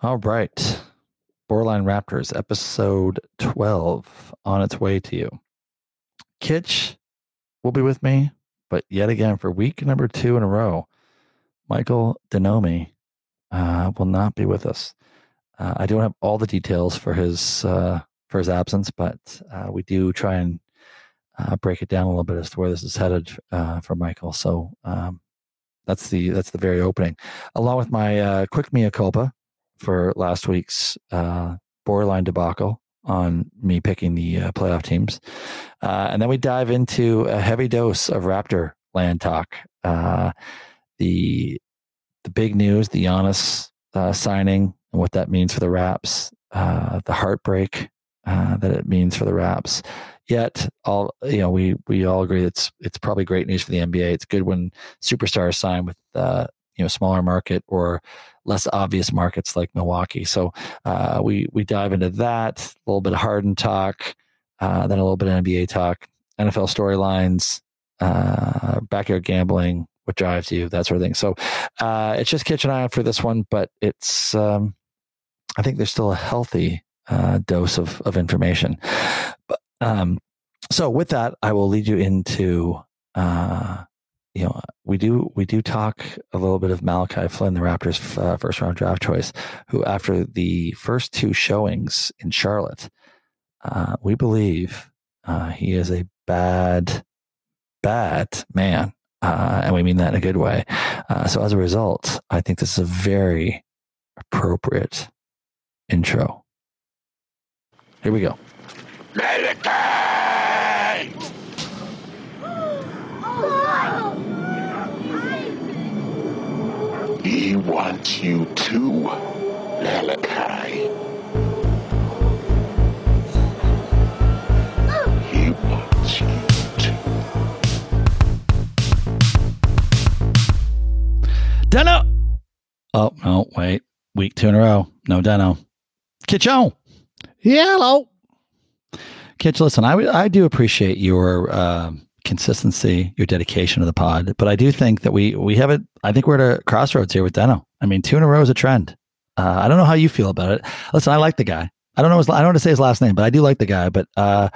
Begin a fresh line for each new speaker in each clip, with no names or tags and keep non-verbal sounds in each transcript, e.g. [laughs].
All right. Borderline Raptors, episode 12, on its way to you. Kitch will be with me, but yet again for week number two in a row, Michael Denomi uh, will not be with us. Uh, I don't have all the details for his uh, for his absence, but uh, we do try and uh, break it down a little bit as to where this is headed uh, for Michael. So um, that's the that's the very opening, along with my quick mea culpa for last week's uh, borderline debacle on me picking the uh, playoff teams. Uh, and then we dive into a heavy dose of Raptor land talk. Uh, the the big news, the Giannis uh, signing and what that means for the Raps, uh, the heartbreak that it means for the Raps. Yet, all you know, we we all agree it's it's probably great news for the NBA. It's good when superstars sign with you know smaller market or less obvious markets like Milwaukee. So uh, we we dive into that a little bit of Harden talk, uh, then a little bit of NBA talk, NFL storylines, uh, backyard gambling, what drives you, that sort of thing. So uh, it's just kitchen eye for this one, but it's um, I think there's still a healthy uh, dose of of information. But, um, so with that, I will lead you into uh, you know, we do we do talk a little bit of Malachi Flynn, the Raptors' uh, first round draft choice, who after the first two showings in Charlotte, uh, we believe uh, he is a bad, bad man, uh, and we mean that in a good way. Uh, so as a result, I think this is a very appropriate intro. Here we go. Malachi!
He wants you too, Malachi. He wants you too.
Deno! Oh, no, wait. Week two in a row. No Deno. Kitcho!
Hello.
Kitch, listen, I, I do appreciate your uh, consistency, your dedication to the pod. But I do think that we we have it. I think we're at a crossroads here with Deno. I mean, two in a row is a trend. Uh, I don't know how you feel about it. Listen, I like the guy. I don't know. His, I don't want to say his last name, but I do like the guy. But uh,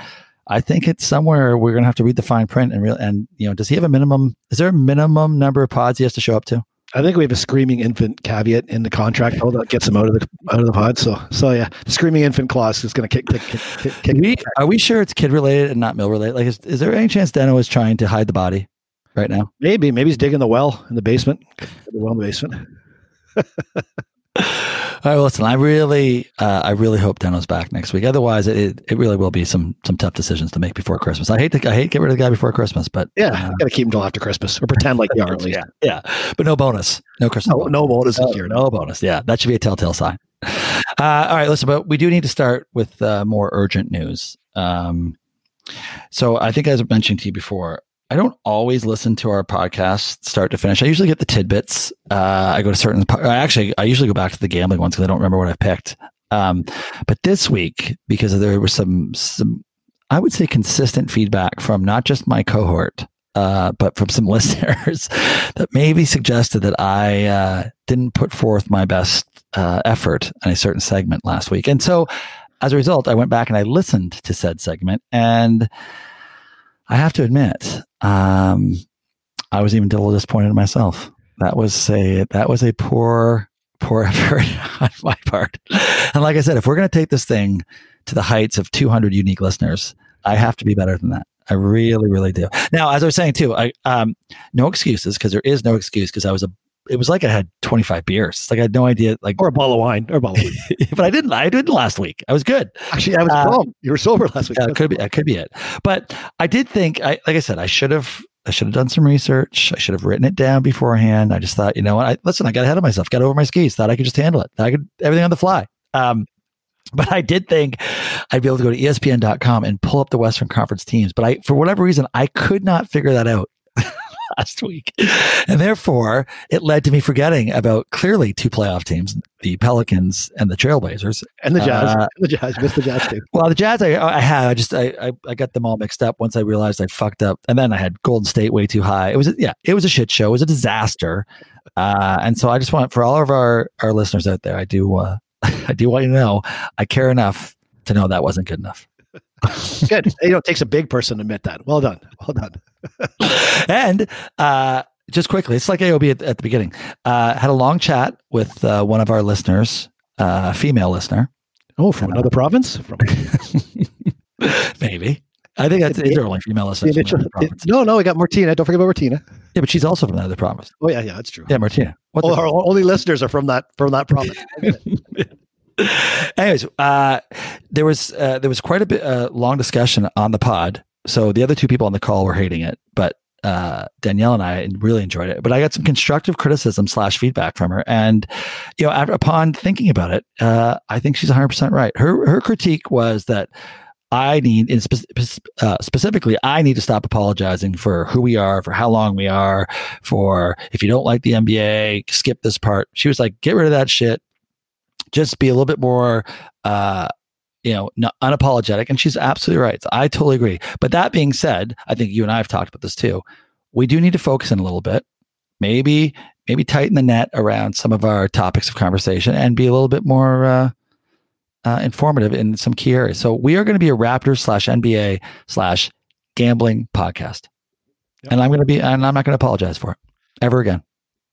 I think it's somewhere we're going to have to read the fine print and real. And you know, does he have a minimum? Is there a minimum number of pods he has to show up to?
I think we have a screaming infant caveat in the contract that gets him out of the out of the pod. So so yeah, the screaming infant clause is going to kick. kick, kick,
kick we, are we sure it's kid related and not mill related? Like, is, is there any chance Deno is trying to hide the body right now?
Maybe maybe he's digging the well in the basement. The well in the basement. [laughs]
All right, well, listen, I really, uh, I really hope Deno's back next week. Otherwise, it, it really will be some some tough decisions to make before Christmas. I hate to, I hate to get rid of the guy before Christmas, but
yeah, uh, got to keep him till after Christmas or pretend like you are at [laughs] least.
Yeah, yeah, but no bonus, no Christmas,
no, no bonus
this
year,
no. no bonus. Yeah, that should be a telltale sign. Uh, all right, listen, but we do need to start with uh, more urgent news. Um, so I think, as I mentioned to you before, I don't always listen to our podcast start to finish. I usually get the tidbits. Uh, I go to certain. I actually, I usually go back to the gambling ones because I don't remember what I picked. Um, but this week, because there was some some, I would say consistent feedback from not just my cohort, uh, but from some [laughs] listeners that maybe suggested that I uh, didn't put forth my best uh, effort in a certain segment last week, and so as a result, I went back and I listened to said segment and I have to admit, um, I was even a little disappointed in myself. That was a that was a poor poor [laughs] effort on my part. And like I said, if we're going to take this thing to the heights of 200 unique listeners, I have to be better than that. I really, really do. Now, as I was saying too, I um, no excuses because there is no excuse because I was a it was like I had 25 beers. It's like I had no idea, like
or a bottle of wine, or a bottle of wine. [laughs]
but I didn't. I didn't last week. I was good.
Actually, I was uh, wrong. You were sober last week.
That could be. That could be it. But I did think. I like I said, I should have. I should have done some research. I should have written it down beforehand. I just thought, you know what? I, listen, I got ahead of myself. Got over my skis. Thought I could just handle it. Thought I could everything on the fly. Um, [laughs] but I did think I'd be able to go to ESPN.com and pull up the Western Conference teams. But I, for whatever reason, I could not figure that out [laughs] last week. And therefore, it led to me forgetting about clearly two playoff teams, the Pelicans and the Trailblazers.
And the Jazz. Uh, the Jazz. Missed the Jazz too. [laughs]
Well, the Jazz, I, I had. I just, I, I, I, got them all mixed up once I realized I fucked up. And then I had Golden State way too high. It was, yeah, it was a shit show. It was a disaster. Uh, and so I just want, for all of our, our listeners out there, I do, uh, [laughs] I do want you to know I care enough to know that wasn't good enough. [laughs]
Good. you know, it takes a big person to admit that. Well done. Well done. [laughs]
and uh, just quickly, it's like AOB at, at the beginning. Uh, had a long chat with uh, one of our listeners, uh, a female listener.
Oh, from another province? From [laughs]
Maybe. I think that's there only female listeners. From
it- no, no, we got Martina. Don't forget about Martina.
yeah, but she's also from another province.
Oh yeah, yeah, that's true.
Yeah, Martina.
All
her-
our only listeners are from that from that province. [laughs]
Anyways, uh, there was uh, there was quite a bit uh, long discussion on the pod. So the other two people on the call were hating it, but uh, Danielle and I really enjoyed it. But I got some constructive criticism slash feedback from her, and you know, after, upon thinking about it, uh, I think she's 100 percent right. Her her critique was that. I need, in spe- uh, specifically, I need to stop apologizing for who we are, for how long we are, for if you don't like the NBA, skip this part. She was like, get rid of that shit just be a little bit more uh you know not unapologetic and she's absolutely right. I totally agree. But that being said i think you and i have talked about this too. We do need to focus in a little bit. Maybe maybe tighten the net around some of our topics of conversation and be a little bit more uh, uh, informative in some key areas. So we are going to be a raptors slash nba slash gambling podcast.
Yep.
and i'm going to be and i'm not going to apologize for it ever again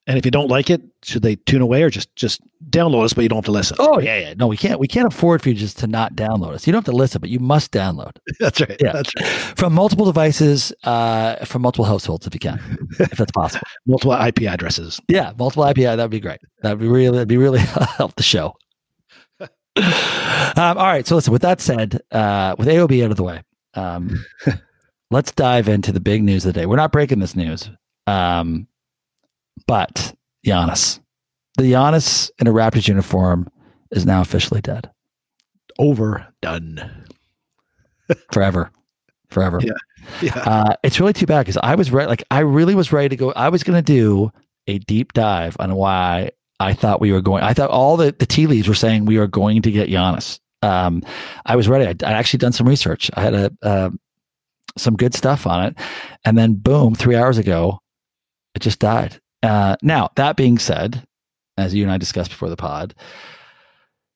and if you don't like it, should they tune away or just just download us, but you don't have to listen?
Oh yeah, yeah. No, we can't. We can't afford for you just to not download us. You don't have to listen, but you must download [laughs]
that's right.
Yeah.
That's right.
from multiple devices, uh, from multiple households if you can, if that's possible. [laughs]
Multiple IP addresses.
Yeah, multiple IPI. That'd be great. That'd be really, that'd be really [laughs] help the show. um, all right. So listen. With that said, uh, with AOB out of the way, um, let's dive into the big news of the day. We're not breaking this news, um, but Giannis, the Giannis in a Raptors uniform is now officially dead
Over, done.
forever, forever.
Yeah. Yeah.
Uh, it's really too bad because I was ready. Like I really was ready to go. I was going to do a deep dive on why I thought we were going. I thought all the, the tea leaves were saying we are going to get Giannis. Um, I was ready. I'd, I'd actually done some research. I had a uh, some good stuff on it, and then boom, three hours ago, it just died. Uh, now that being said, as you and I discussed before the pod,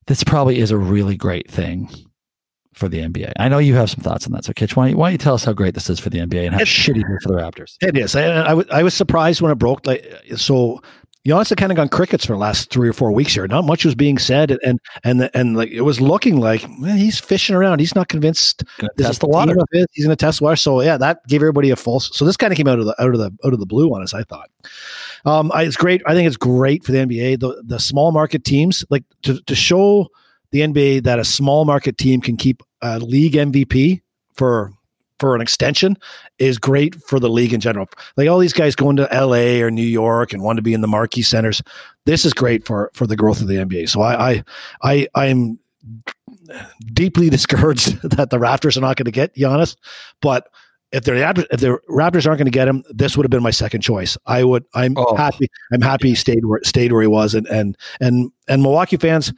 this probably is a really great thing for the NBA. I know you have some thoughts on that. So, Kitch, why don't you, why don't you tell us how great this is for the NBA and how
It-
shitty it is for the Raptors?
It is. I, I, was- I was surprised when it broke. Like so, Giannis had kind of gone crickets for the last three or four weeks here. Not much was being said, and and and like it was looking like well, he's fishing around. He's not convinced. This is
the water.
his. He's going to test water. So yeah, that gave everybody a false. So this kind of came out of the out of the out of the blue on us. I thought. Um, I, it's great. I think it's great for the NBA. The the small market teams like to to show the NBA that a small market team can keep a league MVP for for an extension is great for the league in general. Like all these guys going to LA or New York and want to be in the marquee centers. This is great for for the growth of the NBA. So I I I I'm deeply [laughs] discouraged that the Raptors are not going to get Giannis, but if the Raptors, if the Raptors aren't going to get him, this would have been my second choice. I would. I'm
Oh.
happy. I'm happy he stayed where stayed where he was, and and and and Milwaukee fans,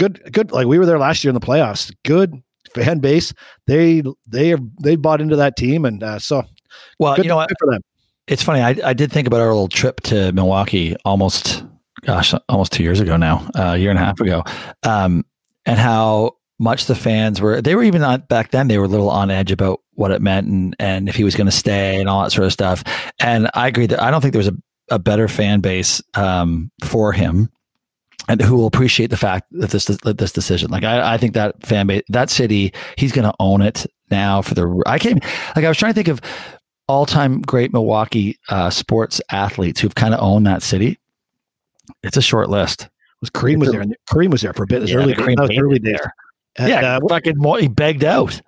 good good. Like we were there last year in the playoffs. Good fan base. They they are they bought into that team, and uh, so
Well,
good,
you know what?
for them.
It's funny. I, I did think about our little trip to Milwaukee almost, gosh, almost two years ago now, uh, a year and a half ago, um, and how much the fans were. They were even not back then. They were a little on edge about what it meant and and if he was going to stay and all that sort of stuff. And I agree that I don't think there was a, a better fan base um, for him. And who will appreciate the fact that this that this decision? Like I, I think that fan base, that city, he's going to own it now. For the I came like I was trying to think of all-time great Milwaukee uh, sports athletes who've kind of owned that city. It's a short list.
Was Kareem was there? Kareem was there for a bit. His
Yeah,
early,
Kareem
was early
it there.
And,
yeah,
uh,
fucking he begged out.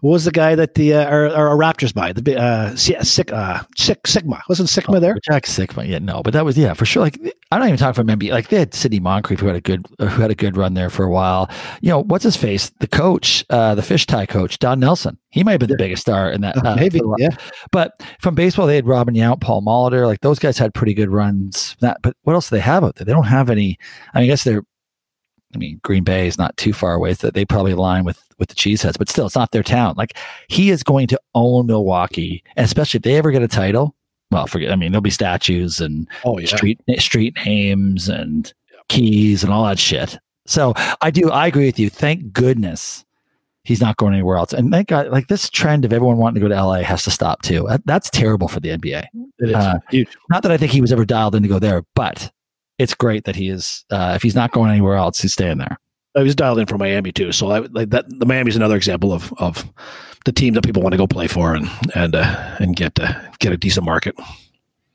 What was the guy that the uh, our, our Raptors by the uh, Si- Sig, uh, Sig, Sikma wasn't Sikma there?
Jack Sikma, yeah, no, but that was yeah for sure. Like I don't even talk from NBA. Like they had Sidney Moncrief who had a good who had a good run there for a while. You know what's his face? The coach, uh, the fish tie coach, Don Nelson. He might have been the biggest star in that. Uh,
Maybe,
a while.
yeah.
But from baseball, they had Robin Yount, Paul Molitor. Like those guys had pretty good runs. That, but what else do they have out there? They don't have any. I, mean, I guess they're. I mean, Green Bay is not too far away. So they probably align with with the Cheeseheads, but still, it's not their town. Like he is going to own Milwaukee, and especially if they ever get a title. Well, forget. I mean, there'll be statues and
Oh yeah,
street street names and keys and all that shit. So I do. I agree with you. Thank goodness he's not going anywhere else. And thank God, like this trend of everyone wanting to go to LA has to stop too. That's terrible for the NBA.
It is
Uh,
huge.
Not that I think he was ever dialed in to go there, but it's great that he is. Uh, if he's not going anywhere else, he's staying there.
I was dialed in for Miami too, so I like that. The Miami's another example of of the team that people want to go play for and and uh, and get uh, get a decent market.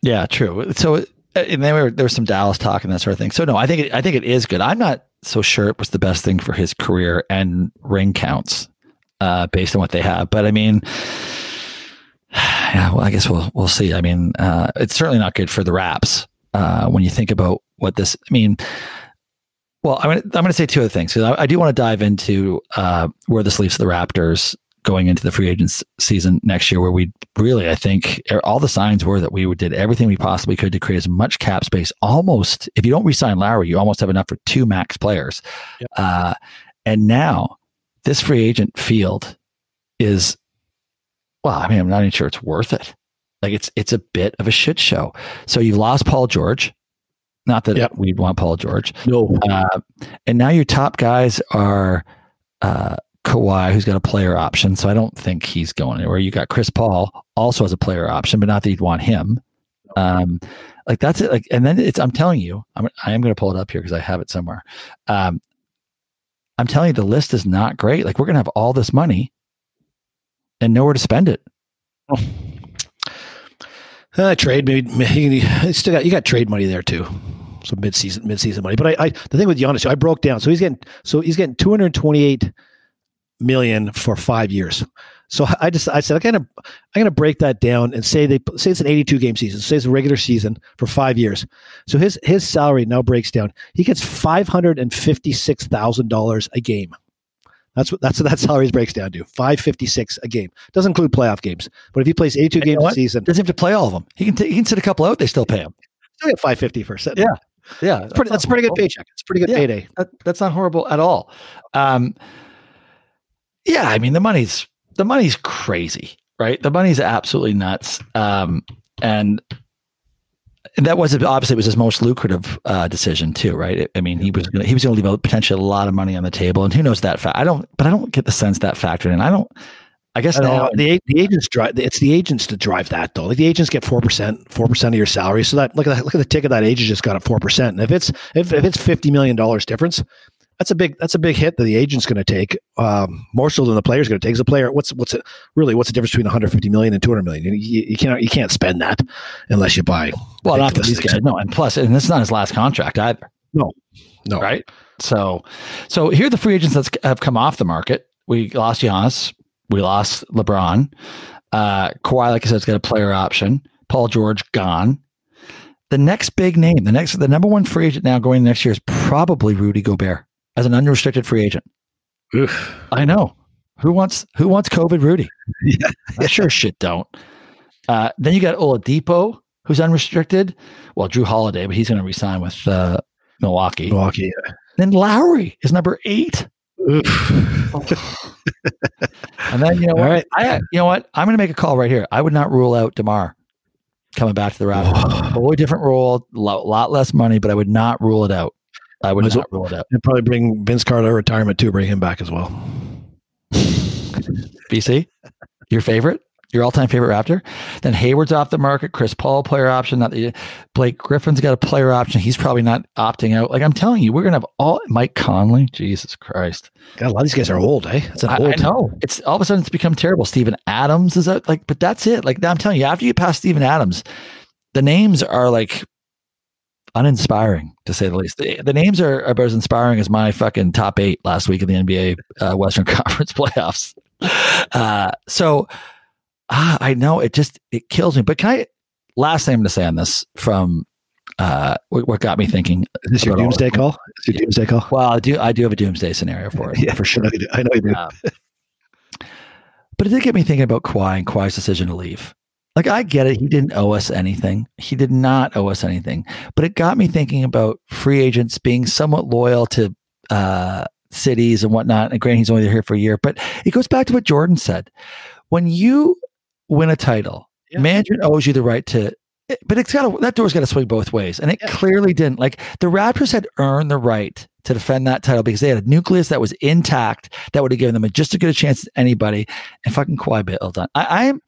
Yeah, true. So, uh, and then we were, there was some Dallas talk and that sort of thing. So, no, I think it, I think it is good. I'm not so sure it was the best thing for his career and ring counts, uh, based on what they have. But I mean, [sighs] yeah, well, I guess we'll we'll see. I mean, uh, it's certainly not good for the Raps uh, when you think about what this. I mean. Well, I'm gonna, I'm going to say two other things. 'cause I, I do want to dive into uh, where this leaves the Raptors going into the free agents season next year, where we really, I think, all the signs were that we did everything we possibly could to create as much cap space. Almost, if you don't resign Lowry, you almost have enough for two max players.
Yep.
Uh, and now, this free agent field is, well, I mean, I'm not even sure it's worth it. Like it's it's a bit of a shit show. So you've lost Paul George. Not that
Yep.
we'd want Paul George.
No,
Uh, and now your top guys are uh, Kawhi, who's got a player option. So I don't think he's going anywhere. You got Chris Paul, also has a player option, but not that you'd want him. Um, like that's it. Like, and then it's. I'm telling you, I'm. I am going to pull it up here because I have it somewhere. Um, I'm telling you, the list is not great. Like we're going to have all this money and nowhere to spend it.
Uh, trade maybe, maybe still got you got trade money there too. So mid season mid season money. But I, I the thing with Giannis, I broke down. So he's getting so he's getting 228 million for five years. So I just I said I'm gonna I'm gonna break that down and say they say it's an 82 game season. Say it's a regular season for five years. So his his salary now breaks down. He gets five hundred and fifty six thousand dollars a game. That's what that's what that salary breaks down to. Five fifty six a game. Doesn't include playoff games. But if he plays 82
And
games a season,
Doesn't have to play all of them. He can. T- he can sit a couple out. They still pay him.
still get 550 for a set.
Yeah. Yeah,
That's, pretty, that's a pretty good paycheck. It's a pretty good
Yeah.
payday.
that, that's not horrible at all. Um, yeah, I mean the money's the money's crazy, right? The money's absolutely nuts. Um, and that was obviously it was his most lucrative uh, decision too, right? I mean, he was gonna, he was going to leave a, potentially a lot of money on the table, and who knows that fact? I don't, but I don't get the sense that factored in. I don't. I guess
I
now.
The, the agents drive. It's the agents to drive that though. Like the agents get four percent, four percent of your salary. So that look at that, look at the ticket that agent just got at four percent. And if it's if, if it's fifty million dollars difference, that's a big that's a big hit that the agent's going to take. Um, more so than the player's going to take. As a player, what's what's it really? What's the difference between one hundred fifty million and two hundred million? You, you, can't you can't spend that unless you buy.
well, not these guys, no, and plus, and this is not his last contract either.
No, no.
right? So, so here are the free agents that have come off the market. We lost Giannis. We lost LeBron. Uh, Kawhi, like I said, has got a player option. Paul George gone. The next big name, the next, the number one free agent now going next year is probably Rudy Gobert as an unrestricted free agent.
Oof.
I know. Who wants who wants COVID Rudy? [laughs]
Yeah.
I sure shit don't. Uh, then you got Oladipo, who's unrestricted. Well, Jrue Holiday, but he's going to resign with uh, Milwaukee.
Milwaukee.
Then Lowry is number eight. [laughs] And then you know what?
right.
I you know what? I'm going to make a call right here. I would not rule out Demar coming back to the Raptors. Totally different role, a lot, lot less money, but I would not rule it out. I would
Might
not rule it out.
And probably bring Vince Carter retirement too. Bring him back as well. [laughs]
BC, your favorite, your all-time favorite Raptor. Then Hayward's off the market. Chris Paul player option. Not the Blake Griffin's got a player option. He's probably not opting out. Like I'm telling you, we're gonna have all Mike Conley. Jesus Christ.
God, a lot of these guys are old, eh? It's an
I,
old.
I know. It's all of a sudden it's become terrible. Steven Adams is out, like, but that's it. Like I'm telling you, after you pass Steven Adams, the names are like uninspiring to say the least. The, the names are, are about as inspiring as my fucking top eight last week of the NBA uh, Western [laughs] Conference playoffs. Uh, so ah, I know it just it kills me. But can I? Last thing I'm going to say on this from uh, what, got me thinking.
Is this your doomsday call? Is your
Yeah.
doomsday call?
Well, I do. I do have a doomsday scenario for [laughs] it.
Yeah,
for sure.
I know you do. I know you do.
Um, but it did get me thinking about Kawhi and Kawhi's decision to leave. Like I get it, he didn't owe us anything. He did not owe us anything. But it got me thinking about free agents being somewhat loyal to uh, cities and whatnot. And granted, he's only here for a year, but it goes back to what Jordan said. When you win a title,
Yeah.
management owes you the right to. But it's got to, that door's got to swing both ways, and it
Yeah.
clearly didn't. Like the Raptors had earned the right to defend that title because they had a nucleus that was intact that would have given them a, just as good a chance as anybody. And fucking Kawhi bailed on. I, I'm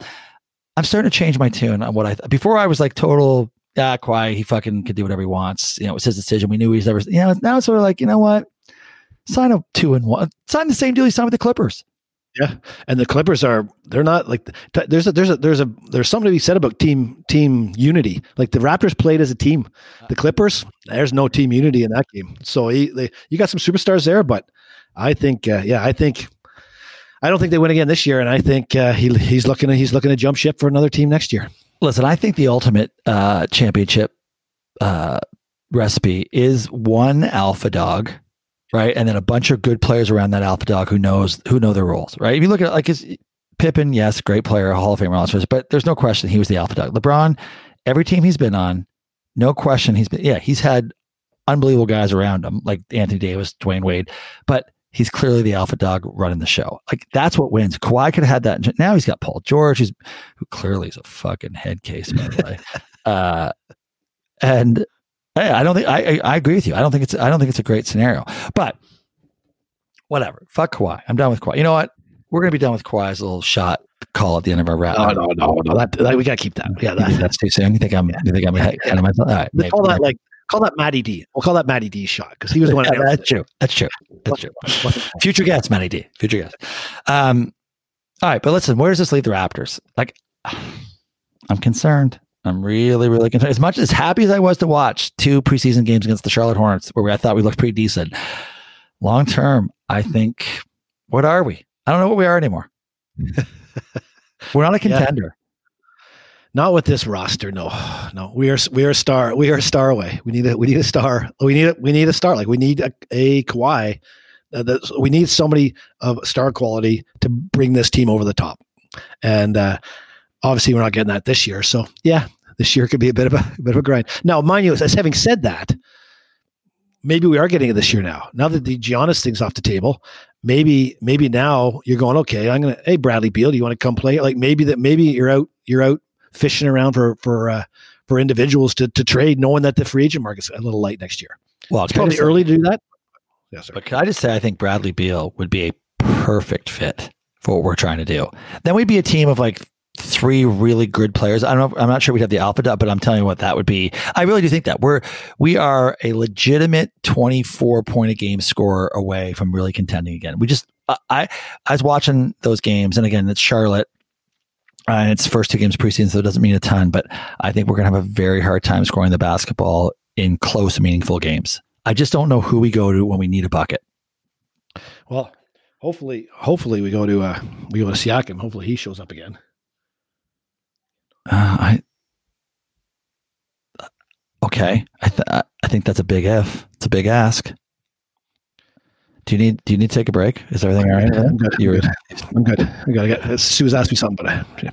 I'm starting to change my tune on what I th- before I was like total yeah Kawhi he fucking could do whatever he wants. You know, it was his decision. We knew he was never. You know, now it's sort of like you know what, sign a two and one, sign the same deal he signed with the Clippers.
Yeah, and the Clippers are they're not like t- there's a there's a there's a there's something to be said about team team unity. Like the Raptors played as a team. The Clippers, there's no team unity in that game. So he, they, you got some superstars there, but I think uh, yeah, I think I don't think they win again this year, and I think uh, he he's looking he's looking to jump ship for another team next year.
Listen, I think the ultimate uh, championship uh, recipe is one alpha dog, right, and then a bunch of good players around that alpha dog who knows who know their roles, right. If you look at like his Pippen, yes, great player, Hall of Famer, all this, but there's no question he was the alpha dog. LeBron, every team he's been on, no question he's been. Yeah, he's had unbelievable guys around him, like Anthony Davis, Dwyane Wade, but he's clearly the alpha dog running the show. Like that's what wins. Kawhi could have had that. Now he's got Paul George, who's who clearly is a fucking head case, by the way. [laughs] uh, and hey, I don't think I, I I agree with you. I don't think it's I don't think it's a great scenario. But whatever. Fuck Kawhi. I'm done with Kawhi. You know what? We're gonna be done with Kawhi's little shot call at the end of our rap.
no, no, no. That, that we got to keep that. Yeah, that,
that's too soon. You think I'm? You think I'm ahead of myself? All right, maybe.
call that like call that Matty D. We'll call that Matty D shot because he was the one.
Yeah,
that
that's true. That's true. That's true. Future guest, Matty D. Future guest. Um, all right, but listen, where does this leave the Raptors? Like, [sighs] I'm concerned. I'm really, really concerned. As much as happy as I was to watch two preseason games against the Charlotte Hornets, where I thought we looked pretty decent, long term, I think, what are we? I don't know what we are anymore. [laughs] We're not a contender.
Not with this roster. No, [sighs] no. We are we are a star. We are star away. We need a we need a star. We need a we need a star. Like we need a, a Kawhi. Uh, that- we need somebody of star quality to bring this team over the top. And uh, obviously, we're not getting that this year. So yeah, this year could be a bit of a, a bit of a grind. Now, mind you, as having said that, maybe we are getting it this year now. Now that the Giannis thing's off the table, maybe maybe now you're going okay. I'm gonna hey Bradley Beal, do you want to come play? Like maybe that maybe you're out you're out fishing around for for uh, for individuals to to trade, knowing that the free agent market's a little light next year.
Well,
It's probably early to do that. Yes, sir.
But can I just say, I think Bradley Beal would be a perfect fit for what we're trying to do. Then we'd be a team of like three really good players. I don't know. I'm not sure we'd have the alpha dot, but I'm telling you what, that would be. I really do think that we're we are a legitimate 24 point a game scorer away from really contending again. We just I, I was watching those games, and again, it's Charlotte. Uh, and it's first two games preseason, so it doesn't mean a ton. But I think we're going to have a very hard time scoring the basketball in close, meaningful games. I just don't know who we go to when we need a bucket.
Well, hopefully, hopefully we go to uh we go to Siakam. Hopefully he shows up again.
Uh, I okay. I th- I- I think that's a big if. It's a big ask. Do you need Do you need to take a break? Is everything all right?
I'm good.
You were
I'm good. I'm good. I gotta get. Sue's asked me something, but I, yeah.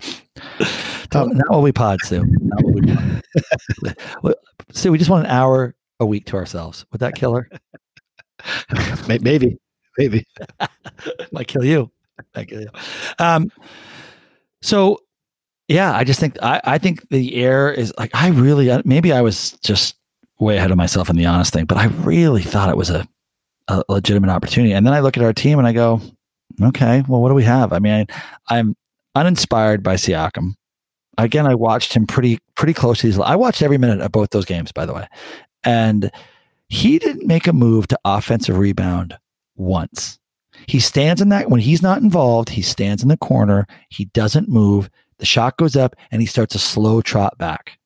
not, not what we pod, Sue. [laughs] Not what we pod. [laughs] Well, Sue, we just want an hour a week to ourselves. Would that kill her? [laughs]
May- maybe, maybe.
Might kill you. Might kill you. Um. So, yeah, I just think I I think the air is like I really uh, maybe I was just way ahead of myself in the honest thing, but I really thought it was a a legitimate opportunity. And then I look at our team and I go, okay, well, what do we have? I mean, I, I'm uninspired by Siakam. Again, I watched him pretty pretty close to these. I watched every minute of both those games, by the way, and he didn't make a move to offensive rebound once. He stands in that when he's not involved. He stands in the corner. He doesn't move. The shot goes up, and he starts a slow trot back.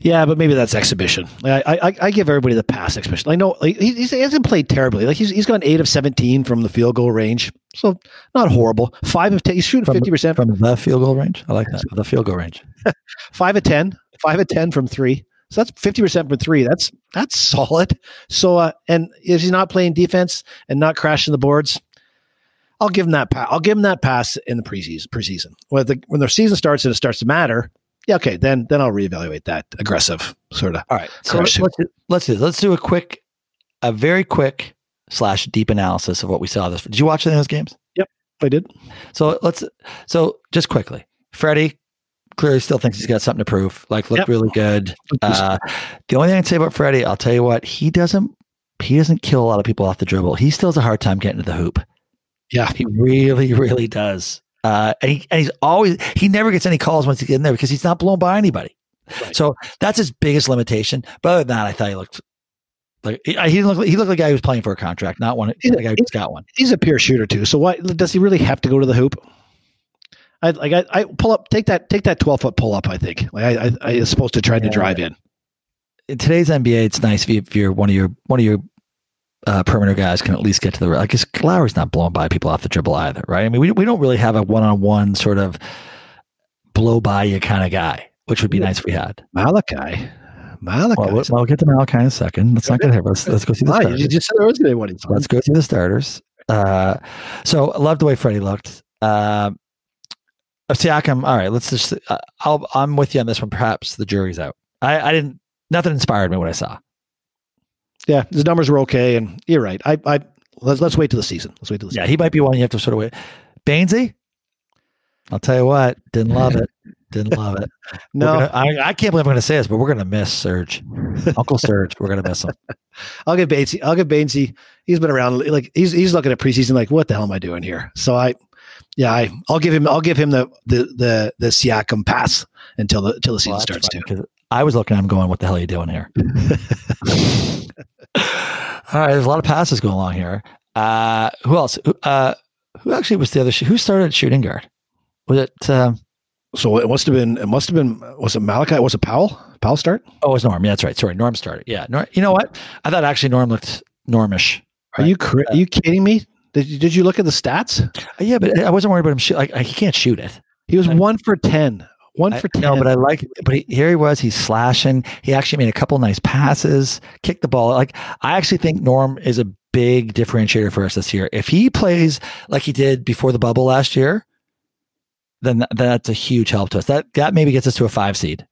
Yeah, but maybe that's exhibition. I I, I give everybody the pass exhibition. I know like, he, he's- he hasn't played terribly. Like he's he's gone eight of seventeen from the field goal range, so not horrible. Five of ten. He's shooting fifty percent.
from the field goal range. I like that. The field goal range. [laughs]
Five of ten. Five of ten from three. So that's fifty percent from three. That's that's solid. So uh, and if he's not playing defense and not crashing the boards, I'll give him that pass. I'll give him that pass in the preseason. Preseason when the when the season starts and it starts to matter. Yeah, okay, then then I'll reevaluate that aggressive sort of.
All right. So let's, let's do, let's do. Let's do a quick, a very quick slash deep analysis of what we saw. This. Did you watch any of those games?
Yep, I did.
So let's. So just quickly, Freddie clearly still thinks he's got something to prove. Like looked
Yep.
really good. Uh, the only thing I'd say about Freddie, I'll tell you what, he doesn't he doesn't kill a lot of people off the dribble. He still has a hard time getting to the hoop.
Yeah.
He really, really does. Uh, and, he, and he's always, he never gets any calls once he gets in there because he's not blown by anybody.
Right.
So that's his biggest limitation. But other than that, I thought he looked like he, he didn't look he looked like a guy who was playing for a contract, not one,
He's a-
guy who just got one.
He's a pure shooter too. So why does he really have to go to the hoop? I like I, I pull up take that take that twelve foot pull up. I think like I I, I is supposed to try to drive in.
in today's NBA, it's nice if, you, if you're one of your one of your uh, perimeter guys can at least get to the like. Lowry's not blowing by people off the dribble either, right? I mean, we we don't really have a one on one sort of blow by you kind of guy, which would be nice if we had.
Malachi, Malachi.
Well, we'll, get to Malachi in a second. Let's not get ahead. Let's let's go through the starters.
you just said there was going to be one. in
Let's go through the starters. Uh, so I love the way Freddie looked. Uh, Siakam. All right, let's just. Uh, I'll, I'm with you on this one. Perhaps the jury's out. I, I didn't. Nothing inspired me what I saw.
Yeah, his numbers were okay, and you're right. I I let's let's wait till the season. Let's wait till the season.
Yeah,
season.
he might be one you have to sort of wait. Bainsy, I'll tell you what, didn't love it. Didn't love it. [laughs]
No,
gonna- I, I can't believe I'm going to say this, but we're going to miss Serge, Uncle Serge. We're going to miss him. [laughs]
I'll give Batesy. I'll give Bainesy. He's been around. Like he's he's looking at preseason. Like what the hell am I doing here? So I, yeah, I I'll give him. I'll give him the the the the Siakam pass until the until the season
Well,
starts too.
I was looking at him going, "What the hell are you doing here?" [laughs] All right, there's a lot of passes going along here. Uh, who else? Who, uh, who actually was the other? sh- Who started shooting guard? Was it? Um,
So it must have been. It must have been. Was it Malachi? Was it Powell? Powell start?
oh, it was Norm. Yeah, that's right. Sorry, Norm started. Yeah, Norm, you know what? I thought actually Norm looked Normish.
Are you cra- are you kidding me? Did you, did you look at the stats?
Uh, Yeah, but I wasn't worried about him. Shoot, like he can't shoot it.
He was one for ten. One
I-
for ten.
No, but I like. But he, here he was. He's slashing. He actually made a couple nice passes. Kicked the ball. Like I actually think Norm is a big differentiator for us this year. If he plays like he did before the bubble last year, then th- that's a huge help to us. That that maybe gets us to a five seed.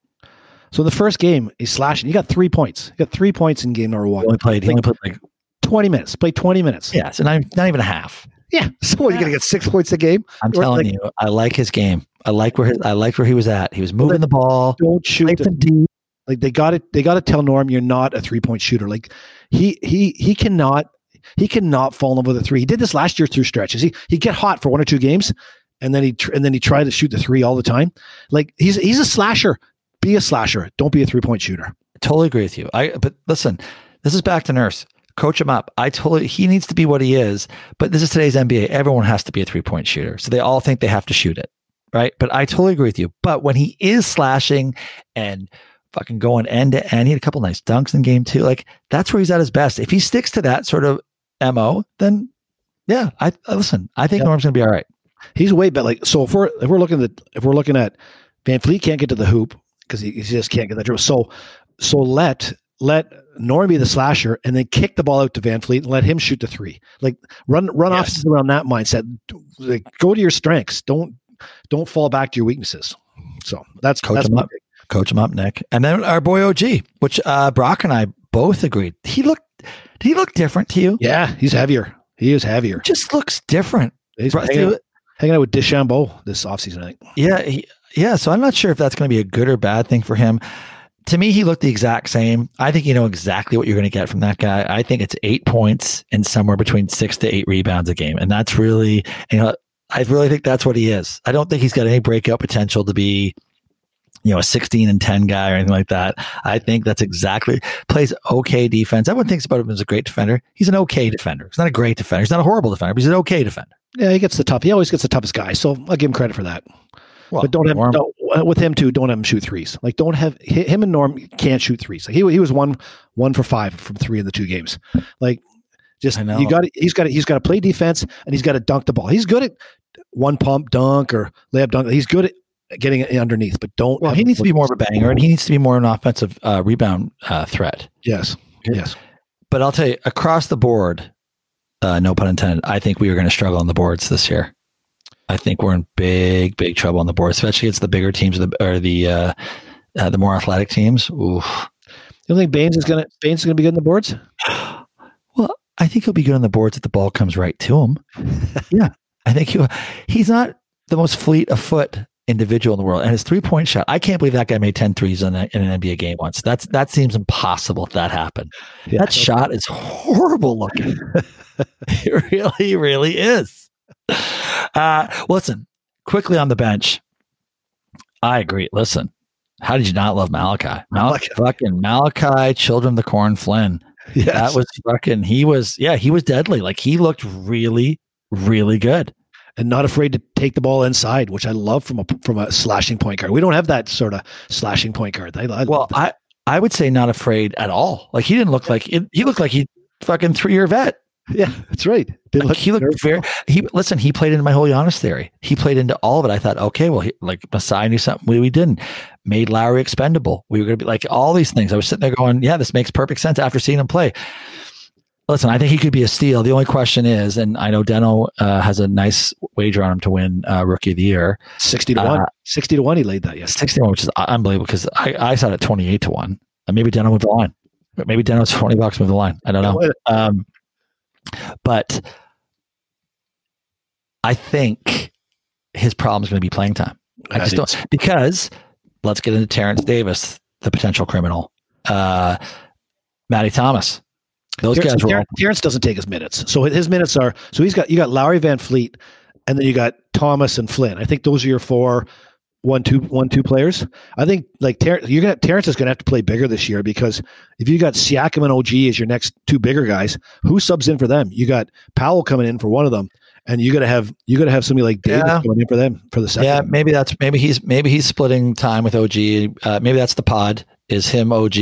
so in the first game, he's slashing. He got three points. He got three points in game number
He
one.
only played. He only played like
Twenty minutes. Played twenty minutes.
yeah, so not, not even a half.
Yeah. [laughs] So what, you're gonna get six points a game?
I'm
Or,
telling
like-
you, I like his game. I like where his, I like where he was at. He was moving the ball.
Don't shoot.
Deep.
Like they got it. They got to tell Norm you're not a three point shooter. Like he he he cannot he cannot fall in love with a three. He did this last year through stretches. He he get hot for one or two games, and then he tr- and then he tried to shoot the three all the time. Like he's he's a slasher. Be a slasher. Don't be a three point shooter.
totally agree with you. I but listen, this is back to nurse. Coach him up. I totally he needs to be what he is, but this is today's NBA. Everyone has to be a three point shooter. So they all think they have to shoot it. Right. But I totally agree with you. But when he is slashing and fucking going end to end, he had a couple nice dunks in game two. Like that's where he's at his best. If he sticks to that sort of MO, then yeah, I I- listen, I think
Yeah.
Norm's gonna be all right.
He's way better. Like so, if we're if we're looking at if we're looking at VanVleet can't get to the hoop because he, he just can't get that dribble. So so let let Norm be the slasher and then kick the ball out to VanVleet and let him shoot the three. Like run run
Yes.
offenses around that mindset. Like go to your strengths. Don't don't fall back to your weaknesses. So that's
Coach
that's
him
my
up. Coach him up, Nick. And then our boy OG, which uh Brock and I both agreed. He looked he look different to you?
Yeah, he's heavier. He is heavier.
just looks different.
He's
Bro-
hanging, out, hanging out with DeChambeau this offseason, I think.
Yeah, he, yeah. So I'm not sure if that's going to be a good or bad thing for him. To me, he looked the exact same. I think you know exactly what you're going to get from that guy. I think it's eight points and somewhere between six to eight rebounds a game, and that's really, you know, I really think that's what he is. I don't think he's got any breakout potential to be, you know, a 16 and 10 guy or anything like that. I think that's exactly plays okay defense. Everyone thinks about him as a great defender. He's an okay defender. He's not a great defender. He's not a horrible defender, but he's an okay defender.
Yeah, he gets the tough. He always gets the toughest guy. So I'll give him credit for that.
Well,
but don't have
Norm-
don't, uh, with him too. Don't have him shoot threes. Like don't have him and Norm can't shoot threes. Like he he was one one for five from three in the two games. Like just you got he's got to he's got to play defense and he's got to dunk the ball. He's good at one pump dunk or layup dunk. He's good at getting it underneath, but don't.
Well, he needs to be more of a banger, and he needs to be more of an offensive uh, rebound uh, threat.
Yes, yes.
But I'll tell you, across the board, uh, no pun intended, I think we are going to struggle on the boards this year. I think we're in big, big trouble on the board, especially against the bigger teams or the, or the uh, uh, the more athletic teams. Oof.
You don't think Baynes is gonna Baynes is gonna be good in the boards? [sighs] [sighs]
I think he'll be good on the boards if the ball comes right to him. [laughs] yeah, I think he he's not the most fleet of foot individual in the world. And his three point shot, I can't believe that guy made 10 threes in, a, in an NBA game once. That's that seems impossible if that happened.
Yeah.
That shot is horrible looking. [laughs] it really, really is. Uh, listen, quickly on the bench. I agree. Listen, how did you not love Malachi? Malachi, fucking Malachi, Children of the Corn Flynn.
Yes.
That was fucking. He was, yeah, he was deadly. Like he looked really, really good.
and not afraid to take the ball inside, which I love from a from a slashing point guard. We don't have that sort of slashing point guard. I, I
Well. I I would say not afraid at all. Like he didn't look like he looked like he fucking three year vet.
Yeah, that's right.
Like, he looked very. He listen. He played into my whole Giannis theory. He played into all of it. I thought, okay, well, he, like Masai knew something we, we didn't. Made Lowry expendable. We were going to be like all these things. I was sitting there going, yeah, this makes perfect sense after seeing him play. Listen, I think he could be a steal. The only question is, and I know Deno uh, has a nice wager on him to win uh, Rookie of the Year,
sixty to one.
Uh,
Sixty to one. He laid that yesterday.
61, which is unbelievable because I, I saw it at 28 to 1. And maybe Deno moved the line. Maybe Deno's 20 bucks moved the line. I don't know. Um, but I think his problem is going to be playing time. I
I
just don't because let's get into Terrence Davis, the potential criminal. Uh, Matty Thomas. Those
Terrence,
guys were all,
Terrence- Terrence doesn't take his minutes. So his minutes are so he's got you got Lowry VanVleet, and then you got Thomas and Flynn. I think those are your four one two one two players. I think like Ter- you're gonna Terrence is gonna have to play bigger this year because if you got Siakam and OG as your next two bigger guys, who subs in for them? You got Powell coming in for one of them, and you gotta have you gotta have somebody like Davis
Yeah.
coming in for them for the second.
yeah, maybe that's maybe he's maybe he's splitting time with OG. Uh, maybe that's the pod is him, OG,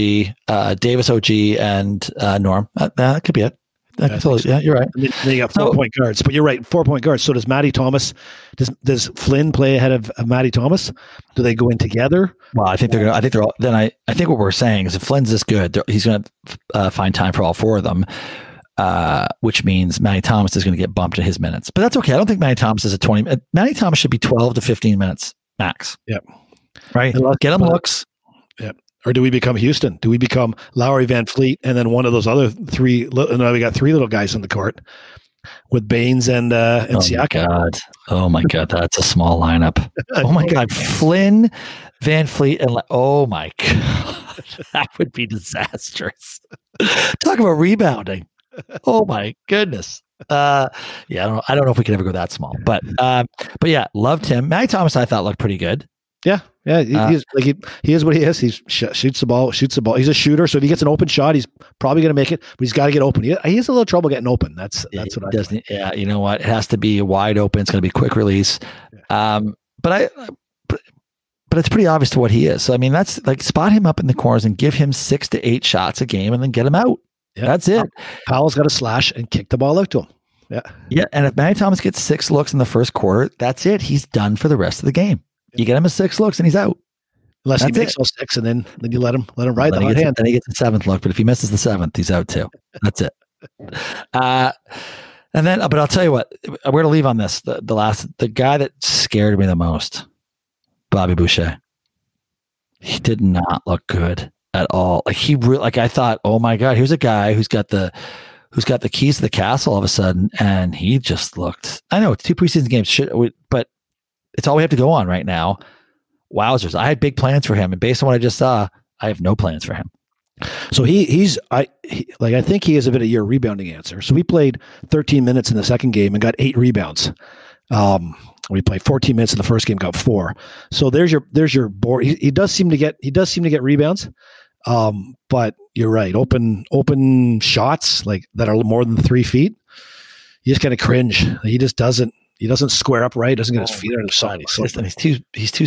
uh, Davis, OG, and uh, Norm. Uh, that could be it. That
I
could totally- yeah, you're right.
And then, then you got four
So-
point guards, but you're right, four point guards. So does Matty Thomas? Does does Flynn play ahead of, of Matty Thomas? Do they go in together?
Well, I think they're gonna. I think they're all. Then I. I think what we're saying is if Flynn's this good, he's gonna uh, find time for all four of them. Uh, which means Matty Thomas is going to get bumped to his minutes, but that's okay. I don't think Matty Thomas is a twenty. Matty Thomas should be twelve to fifteen minutes max.
Yep.
Right.
Unless-
Get him looks.
Or do we become Houston? Do we become Lowry VanVleet and then one of those other three? li- No, we got three little guys on the court with Baynes and uh, and
Oh
Siakam.
god. Oh my god. That's a small lineup. [laughs] Oh my god. Flynn, VanVleet, and oh my [laughs] god, that would be disastrous. Talk about rebounding. Oh my goodness. Uh, yeah, I don't know. I don't know if we could ever go that small, but um, but yeah, loved him. Matty Thomas, I thought looked pretty good.
Yeah, yeah. He,
Uh,
he's like he, he is what he is. He sh- shoots the ball, shoots the ball. He's a shooter, so if he gets an open shot, he's probably going to make it. But he's got to get open. He, he has a little trouble getting open. That's that's what I.
doesn't. Yeah, you know what? It has to be wide open. It's going to be quick release. Um, but I, but, but it's pretty obvious to what he is. So I mean, that's like spot him up in the corners and give him six to eight shots a game, and then get him out.
Yeah.
That's it.
Powell's got to slash and kick the ball out to him. Yeah,
Yeah, and if Matty Thomas gets six looks in the first quarter, that's it. He's done for the rest of the game. You get him a six looks and he's out.
unless he
That's
makes
it.
those six, and then then you let him let him ride
then,
the
he
hot hand.
then he gets a seventh look, but if he misses the seventh, he's out too. That's it. [laughs] Uh, and then, but I'll tell you what, we're going to leave on this. The, the last, the guy that scared me the most, Bobby Boucher. He did not look good at all. Like he really, like I thought, oh my god, here's a guy who's got the, who's got the keys to the castle all of a sudden, and he just looked. I know it's two preseason games, shit, but it's all we have to go on right now. Wowzers! I had big plans for him, and based on what I just saw, I have no plans for him.
So he he's I he, like I think he is a bit of your rebounding answer. So we played 13 minutes in the second game and got eight rebounds. Um, we played 14 minutes in the first game, got four. So there's your there's your board. He, he does seem to get he does seem to get rebounds. Um, but you're right. Open open shots like that are more than three feet. You just kind of cringe. He just doesn't he doesn't square up right. Doesn't get his
Oh
feet on his side.
He's, he's too he's too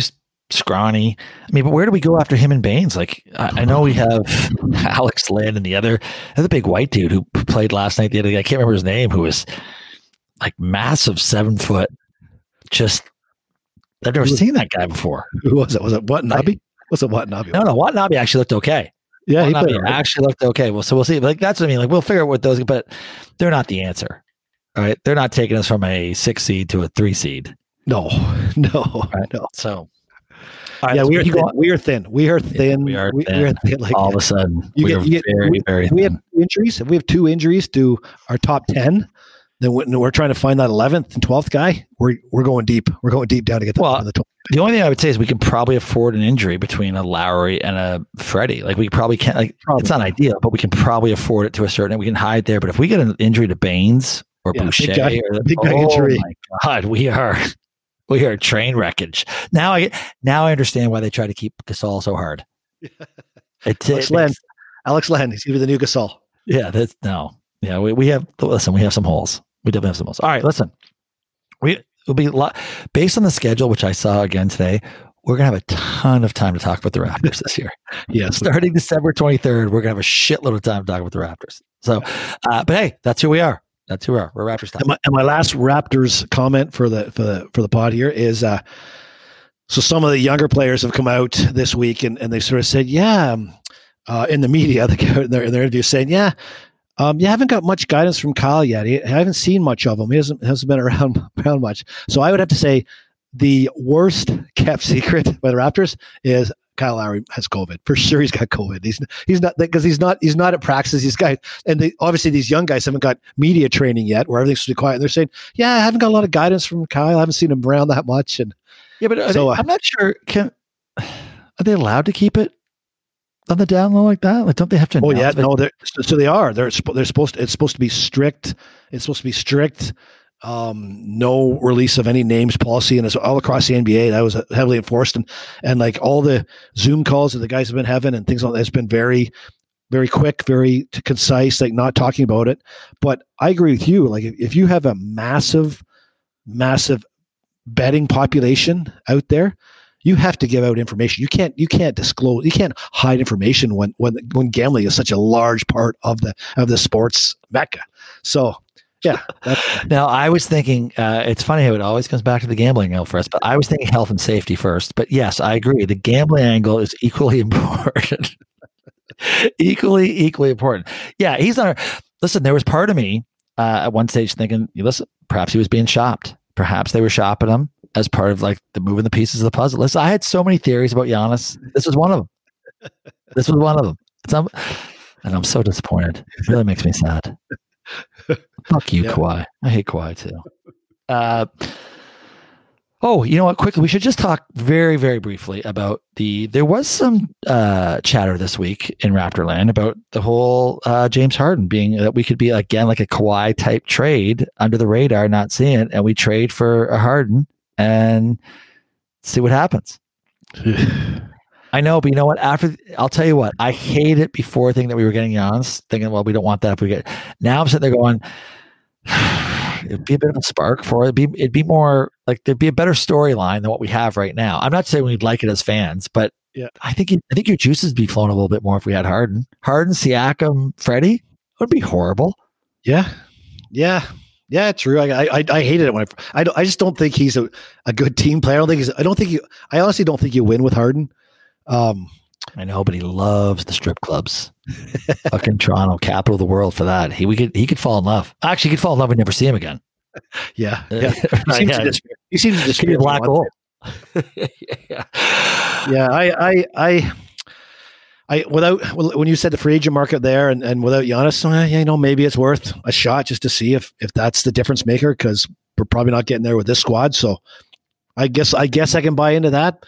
scrawny. I mean, but where do we go after him and Baynes? Like, I, I know we have [laughs] Alex Len and the other other big white dude who played last night. The other day, I can't remember his name, who was like massive, seven foot. Just I've never
was-
seen that guy before.
Who was it? Was it what Was it what Nabi?
No, no, Watanabe actually looked okay.
Yeah, he played.
actually looked okay. Well, so we'll see. Like that's what I mean. Like we'll figure out what those, but they're not the answer. All right, they're not taking us from a six seed to a three seed.
No, [laughs] no,
Right.
no.
So,
yeah, we are thin. We are thin. We are thin.
we are
We,
thin.
are thin. Like
all of a sudden
You
we
get- you get-
very,
we-
very
we have two injuries. If we have two injuries to our top ten, then we're trying to find that 11th and 12th guy, we're we're going deep. We're going deep down to get the,
Well,
the 12th.
The only thing I would say is we can probably afford an injury between a Lowry and a Freddie. Like we probably can't. Like
Probably.
it's not ideal, but we can probably afford it to a certain. We can hide there. But if we get an injury to Baynes or
Yeah, big guy-
or,
big guy
oh
injury.
my god, we are [laughs] we are train wreckage. Now I now I understand why they try to keep Gasol so hard. [laughs]
Alex
it
Len. Alex Len, he's going to be the new Gasol.
yeah, that's no. Yeah, we, we have listen, we have some holes. We definitely have some holes. All right, listen. We will be a lot based on the schedule, which I saw again today. We're gonna have a ton of time to talk about the Raptors this year. [laughs]
Yes.
Starting December 23rd, we're gonna have a shitload of time to talk about the Raptors. So, uh, but hey, that's who we are. That's who we are. We're Raptors.
And my, and my last Raptors comment for the for the for the pod here is uh so some of the younger players have come out this week and, and they sort of said, yeah, um, uh, in the media, [laughs] they go in their, in their interview saying, yeah, um, you haven't got much guidance from Kyle yet. He, I haven't seen much of him. He hasn't hasn't been [laughs] around around much. So I would have to say the worst [laughs] kept secret by the Raptors is Kyle Lowry has COVID. For sure, he's got COVID. He's he's not because he's not he's not at practice. These guys and they, obviously these young guys haven't got media training yet, where everything's be quiet. And they're saying, "Yeah, I haven't got a lot of guidance from Kyle. I haven't seen him around that much." And
Yeah, but
So,
they-
uh,
I'm not sure. Can are they allowed to keep it on the down low like that? Like, don't they have to?
oh yeah,
it?
no, they're so, so they are. They're they're supposed. To, it's supposed to be strict. It's supposed to be strict. Um, no release of any names policy, and it's all across the NBA. That was heavily enforced, and and like all the Zoom calls that the guys have been having and things like that has been very, very quick, very concise, like not talking about it. But I agree with you. Like if, if you have a massive, massive betting population out there, you have to give out information. You can't you can't disclose you can't hide information when when when gambling is such a large part of the of the sports mecca. So yeah,
Now, I was thinking, uh, it's funny how it always comes back to the gambling angle for us, but I was thinking health and safety first. But yes, I agree. The gambling angle is equally [laughs] important. equally, equally important. Yeah, he's not. Listen, there was part of me uh, at one stage thinking, listen, perhaps he was being shopped. Perhaps they were shopping him as part of like the moving the pieces of the puzzle. Listen, I had so many theories about Giannis. This was one of them. This was one of them. And I'm so disappointed. It really makes me sad. Fuck you,
Yeah.
Kawhi. I hate Kawhi too. Uh, oh, you know what? Quickly, we should just talk very, very briefly about the. There was some uh, chatter this week in Raptorland about the whole uh, James Harden being that we could be again like a Kawhi type trade under the radar, not seeing it, and we trade for a Harden and see what happens. [sighs] I know, but you know what? After I'll tell you what, I hate it before thinking that we were getting Giannis, thinking, well, we don't want that if we get. Now I'm sitting there going, [sighs] it'd be a bit of a spark for it. It'd be, it'd be more like there'd be a better storyline than what we have right now. I'm not saying we'd like it as fans, but
Yeah.
I think I think your juices would be flowing a little bit more if we had Harden, Harden, Siakam, Freddie. It would be horrible.
yeah, yeah, yeah. True. I I, I hated it when I I, don't, I just don't think he's a, a good team player. I don't think he's. I don't think you. I honestly don't think you win with Harden. Um,
I know, but he loves the strip clubs. [laughs] Fucking Toronto, capital of the world for that. He we could he could fall in love. Actually, he could fall in love and never see him again. [laughs]
yeah, yeah. [laughs] He seems
yeah.
to just. He seems to just
be a black hole. yeah.
yeah i i i I without when you said the free agent market there and, and without Giannis, uh, you know maybe it's worth a shot just to see if if that's the difference maker because we're probably not getting there with this squad. So I guess I guess I can buy into that.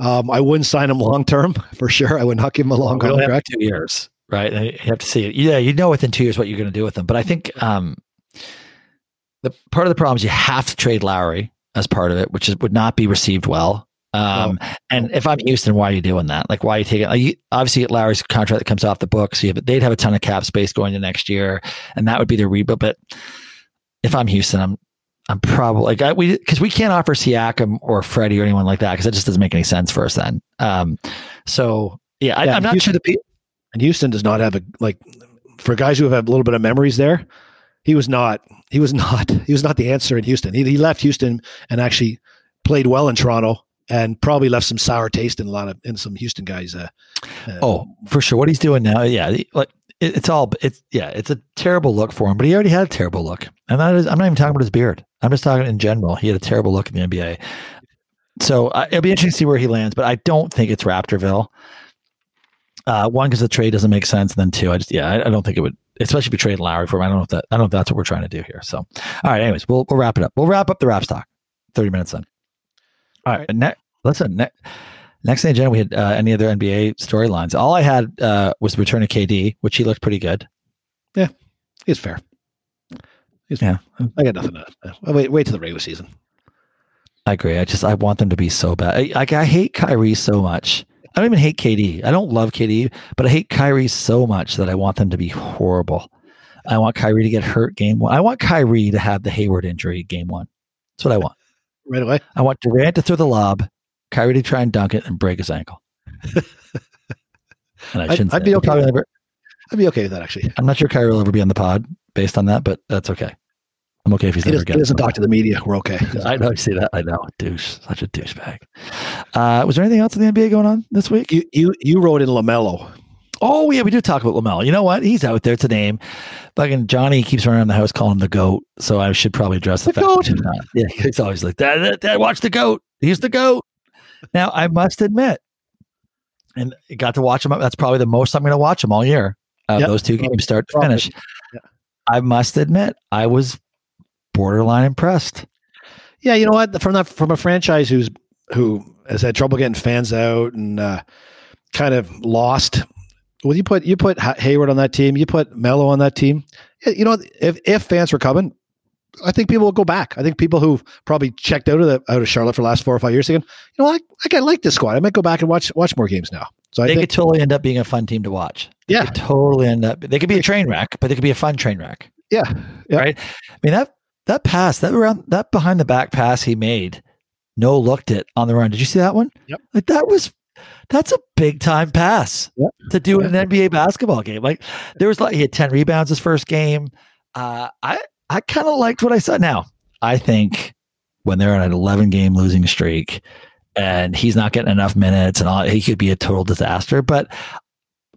Um, I wouldn't sign him long term [laughs] for sure. I would not give him a long
We only have
contract.
two years, right? You have to see it. Yeah, you know within two years what you're going to do with them. But I think um, the part of the problem is you have to trade Lowry as part of it, which is, would not be received well. Um, and if I'm Houston, why are you doing that? Like, why are you taking? Like, you, obviously, Lowry's contract that comes off the books, so you have, they'd have a ton of cap space going to next year, and that would be their rebuild. But if I'm Houston, I'm I'm probably like I, we because we can't offer Siakam or Freddie or anyone like that because that just doesn't make any sense for us then. Um, so yeah, I,
Yeah,
I'm not
Houston-
sure the pe-
And Houston does not have a like for guys who have had a little bit of memories there. He was not. He was not. [laughs] He was not the answer in Houston. He, he left Houston and actually played well in Toronto and probably left some sour taste in a lot of in some Houston guys. Uh, uh,
Oh, for sure. What he's doing now, yeah, like it, it's all it's yeah, it's a terrible look for him. But he already had a terrible look, and that is I'm not even talking about his beard. I'm just talking in general. He had a terrible look in the NBA. So uh, it'll be interesting to see where he lands, but I don't think it's Raptorville. Uh, one because the trade doesn't make sense, and then two, I just yeah, I, I don't think it would especially if you trade Lowry for him. I don't know if that I don't know if that's what we're trying to do here. So, all right. Anyways, we'll we'll wrap it up. We'll wrap up the rap stock. Thirty minutes in. All right. Ne- listen. Ne- next thing, agenda, we had uh, any other NBA storylines. All I had uh, was the return of KD, which he looked pretty good.
Yeah, he's fair. He's
Yeah.
I got nothing to I'll wait. Wait till the regular season.
I agree. I just I want them to be so bad. I, I, I hate Kyrie so much. I don't even hate KD. I don't love KD, but I hate Kyrie so much that I want them to be horrible. I want Kyrie to get hurt game one. I want Kyrie to have the Hayward injury game one. That's what I want. [laughs]
Right away.
I want Durant to throw the lob, Kyrie to try and dunk it and break his ankle. [laughs] and I
I'd-
shouldn't.
I'd
say
be okay
Probably
with I'd be okay with that actually.
I'm not sure Kyrie will ever be on the pod based on that, but that's okay. I'm okay if he's
He
never
doesn't, he doesn't talk to the media. We're okay. [laughs]
I know. I see that. I know. Douche. Such a douchebag. Uh, was there anything else in the NBA going on this week?
You you you wrote in Lamelo.
Oh yeah, we do talk about Lamelo. You know what? He's out there. It's a name. Fucking Johnny keeps running around the house calling him the goat. So I should probably address the,
The
fact.
goat.
that not. Yeah, [laughs] he's always like that. Dad, Dad, watch the goat. He's the goat. Now I must admit, and got to watch him. That's probably the most I'm going to watch him all year. Uh,
Yep.
Those two games, start to finish. I must admit, I was borderline impressed.
Yeah, you know what? From that from a franchise who's who has had trouble getting fans out and uh, kind of lost. Well, you put you put Hayward on that team. You put Melo on that team. You know, if if fans were coming, I think people will go back. I think people who probably checked out of the out of Charlotte for the last four or five years again. You know, I I like this squad. I might go back and watch watch more games now. So I
they
think
could totally end up being a fun team to watch. They
Yeah.
could totally end up. They could be a train wreck, but they could be a fun train wreck.
yeah, Yeah.
right. I mean that that pass that around that behind the back pass he made, no looked it on the run. Did you see that one?
Yep.
Like that was that's a big time pass
Yep.
to do in an NBA basketball game. Like there was like he had ten rebounds his first game. Uh, I I kind of liked what I saw. Now I think when they're on an eleven game losing streak. And he's not getting enough minutes, and all, he could be a total disaster. But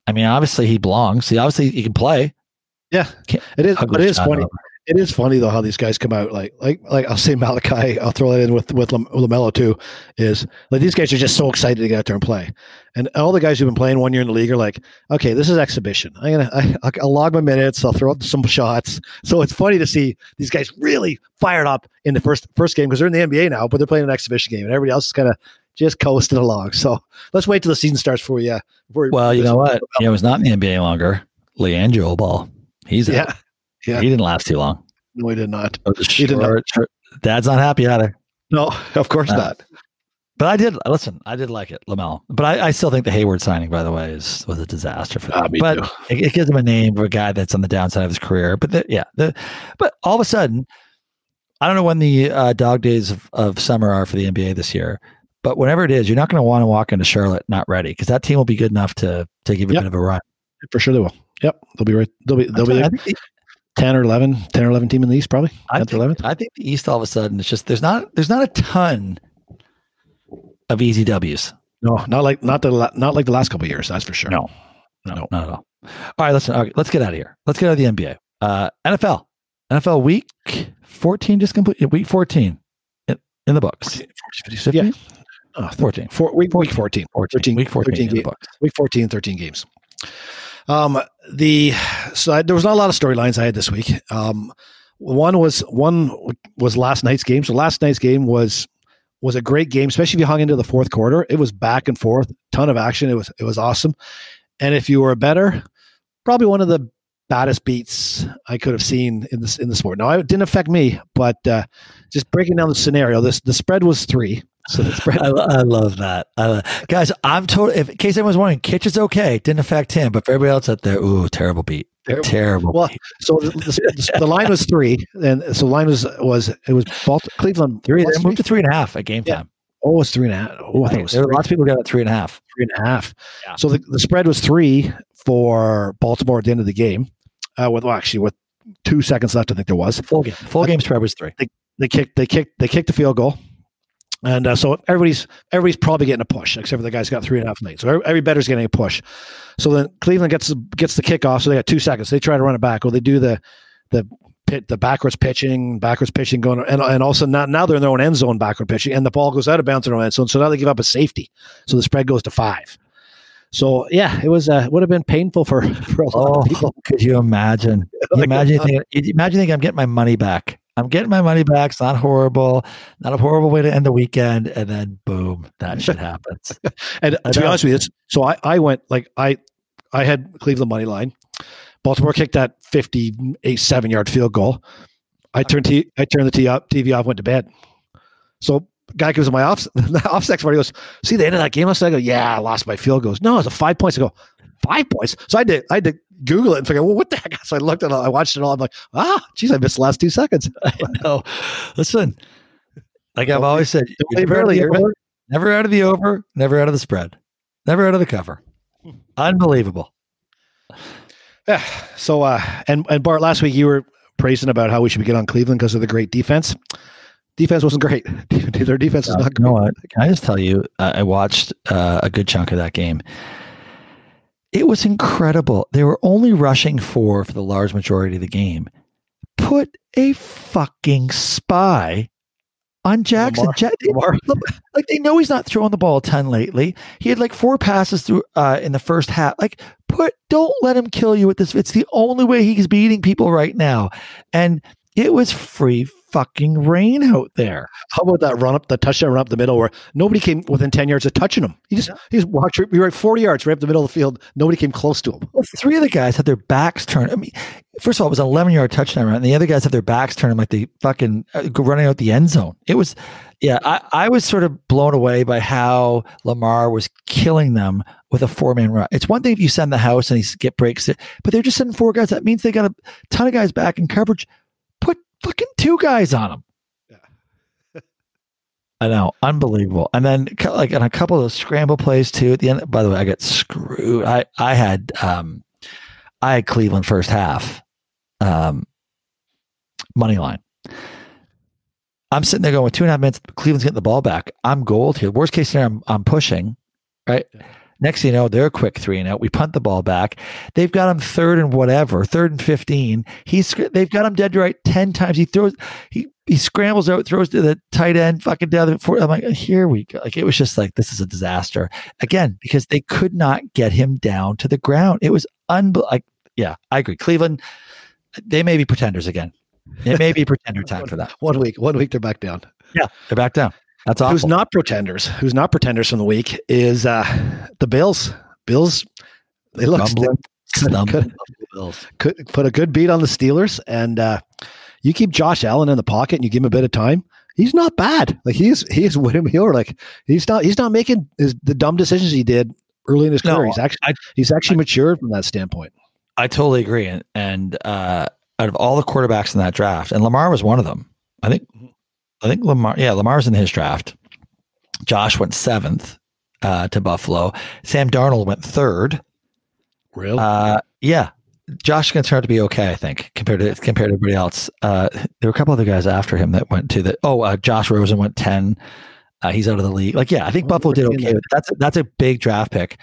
I mean, obviously he belongs. He obviously he can play.
yeah.
Can't-
It is.
Ugly
It is funny.
over.
It is funny though how these guys come out like like like I'll say Malachi. I'll throw that in with with Lamelo too. Is like these guys are just so excited to get out there and play, and all the guys who've been playing one year in the league are like, okay, this is exhibition. I'm gonna I, I'll- I'll log my minutes. I'll throw up some shots. So it's funny to see these guys really fired up in the first first game because they're in the NBA now, but they're playing an exhibition game, and everybody else is kind of just coasting along. So let's wait till the season starts for you. Before
Well, you know what? You know, it's not in the NBA longer. LiAngelo Ball. He's out.
Yeah, yeah.
He didn't last too long.
no, he did not.
He
did not.
short, short- Dad's not happy either.
No, of course
Uh,
not.
But I did listen. I did like it, Lamel. But I, I still think the Hayward signing, by the way, is was a disaster for them.
Ah,
but it, it gives him a name of a guy that's on the downside of his career. But the, yeah, the but all of a sudden, I don't know when the uh, dog days of, of summer are for the NBA this year. But whenever it is, you're not going to want to walk into Charlotte not ready because that team will be good enough to to give you
Yep.
a bit of a run.
For sure they will. Yep. They'll be right. They'll be they'll be there.
think,
10 or 11, 10 or 11 team in the East, probably.
I
10th or
think,
11th.
I think the East all of a sudden it's just there's not there's not a ton of easy W's.
No, not like not the not like the last couple of years. That's for sure.
No. No,
No.
not at all. All right, listen. Okay, let's get out of here. Let's get out of the NBA. Uh, NFL, NFL week fourteen just complete. Week fourteen in, in the books.
14, yeah. Oh,
14.
Four, week, week 14.
14.
13
week 14
13
in the.
Week 14, 13 games. Um, the so I, there was not a lot of storylines I had this week. Um, one was one was last night's game. So last night's game was was a great game, especially if you hung into the fourth quarter. It was back and forth, ton of action. It was it was awesome. And if you were a better, probably one of the baddest beats I could have seen in this in the sport. Now it didn't affect me, but uh, just breaking down the scenario, this the spread was three. So the spread
I, I love that. I lo- guys, I'm total. If in case anyone's wondering, Kitch is okay. Didn't affect him, but for everybody else out there, ooh, terrible beat.
Terrible.
Terrible.
Well,
beat.
So the, the, the line was three, and so the line was was it was Balt- Cleveland
Three. They moved to three and a half at game
Yeah.
time.
Oh, it's three and a half. Oh, I thought it was
there were lots of people got at three and a half.
three and a half.
Yeah.
So the, the spread was three for Baltimore at the end of the game. Uh, with well, actually with two seconds left, I think there was.
Full game. Full game spread was three.
They kicked they kicked they kicked the field goal, and uh, so everybody's everybody's probably getting a push, except for the guys got three and a half late. So every, every better's getting a push. So then Cleveland gets the, gets the kickoff. So they got two seconds. They try to run it back. Well, they do the the pit the backwards pitching, backwards pitching going, and and also now now they're in their own end zone backward pitching, and the ball goes out of bounds in their own end zone. So now they give up a safety. So the spread goes to five. So yeah, it was uh, would have been painful for [laughs] for a lot
Oh,
of people.
could you imagine? You [laughs]
Like,
imagine,
uh,
thinking, imagine thinking I'm getting my money back. I'm getting my money back. It's not horrible. Not a horrible way to end the weekend. And then boom, that shit happens. [laughs]
And
I
to be honest with you, it's, so I, I went like I I had Cleveland money line. Baltimore kicked that 58 seven yard field goal. I turned t- I turned the t- up, TV off, went to bed. So guy comes to my off [laughs] the off sex party goes, see the end of that game last night? I go, yeah, I lost my field goals. No, it's a five points. I go, five points. So I did I had to Google it and figure, well, what the heck? [laughs] So I looked at it, I watched it all. I'm like, ah, geez, I missed the last two seconds. [laughs]
no, listen, like I've always said,
Don't
you're
leave
never, out of the over, never out of the over, never out of the spread, never out of the cover. [laughs] Unbelievable.
Yeah. So uh and and Bart, last week you were praising about how we should get on Cleveland because of the great defense. Defense wasn't great. Their defense is
Uh,
not
you know what? Can I just tell you? Uh, I watched uh, a good chunk of that game. It was incredible. They were only rushing four for the large majority of the game. Put a fucking spy on Jackson.
Lamar-
Ja- [laughs]
Lamar.
like they know he's not throwing the ball a ton lately. He had like four passes through uh, in the first half. Like, put don't let him kill you with this. It's the only way he's beating people right now. And it was free fucking rain out there.
How about that run up, the touchdown run up the middle where nobody came within 10 yards of touching him? He just, he just walked, we were at 40 yards right up the middle of the field. Nobody came close to him.
Well, three of the guys had their backs turned. I mean, first of all, it was an 11 yard touchdown run, and the other guys had their backs turned like they fucking uh, running out the end zone. It was, yeah, I, I was sort of blown away by how Lamar was killing them with a four man run. It's one thing if you send the house and he get breaks it, but they're just sending four guys. That means they got a ton of guys back in coverage. Fucking two guys on them. I know, unbelievable. And then like on a couple of those scramble plays too at the end. By the way, I got screwed. I I had um I had Cleveland first half um money line. I'm sitting there going with two and a half minutes. Cleveland's getting the ball back. I'm gold here. Worst case scenario, I'm, I'm pushing. Right. Next thing you know, they're quick three and out. We punt the ball back. They've got him third and whatever, third and fifteen. He's they've got him dead right ten times. He throws he he scrambles out, throws to the tight end, fucking down the four. I'm like, here we go. Like it was just like this is a disaster again because they could not get him down to the ground. It was unbel like yeah, I agree. Cleveland, they may be pretenders again. It may be pretender time for them. [laughs]
One week, one week they're back down.
Yeah, they're back down. That's awful.
Who's not pretenders? Who's not pretenders from the week is uh the Bills. Bills, they look
Rumbling,
could-
stumbling [laughs]
could-
Bills.
could put a good beat on the Steelers, and uh, you keep Josh Allen in the pocket and you give him a bit of time. He's not bad. Like he's he's [laughs] William Muir. Like he's not he's not making his, the dumb decisions he did early in his
No,
career. He's actually
I-
he's actually matured from that standpoint.
I totally agree. And, and uh, out of all the quarterbacks in that draft, and Lamar was one of them. I think, I think Lamar, yeah, Lamar's in his draft. Josh went seventh uh, to Buffalo. Sam Darnold went third.
Real.
Uh, yeah, Josh can turn out to be okay, I think, compared to compared to everybody else. Uh, there were a couple other guys after him that went to the. Oh, uh, Josh Rosen went ten. Uh, he's out of the league. Like, yeah, I think
Oh,
Buffalo did okay. That's a, that's a big draft pick.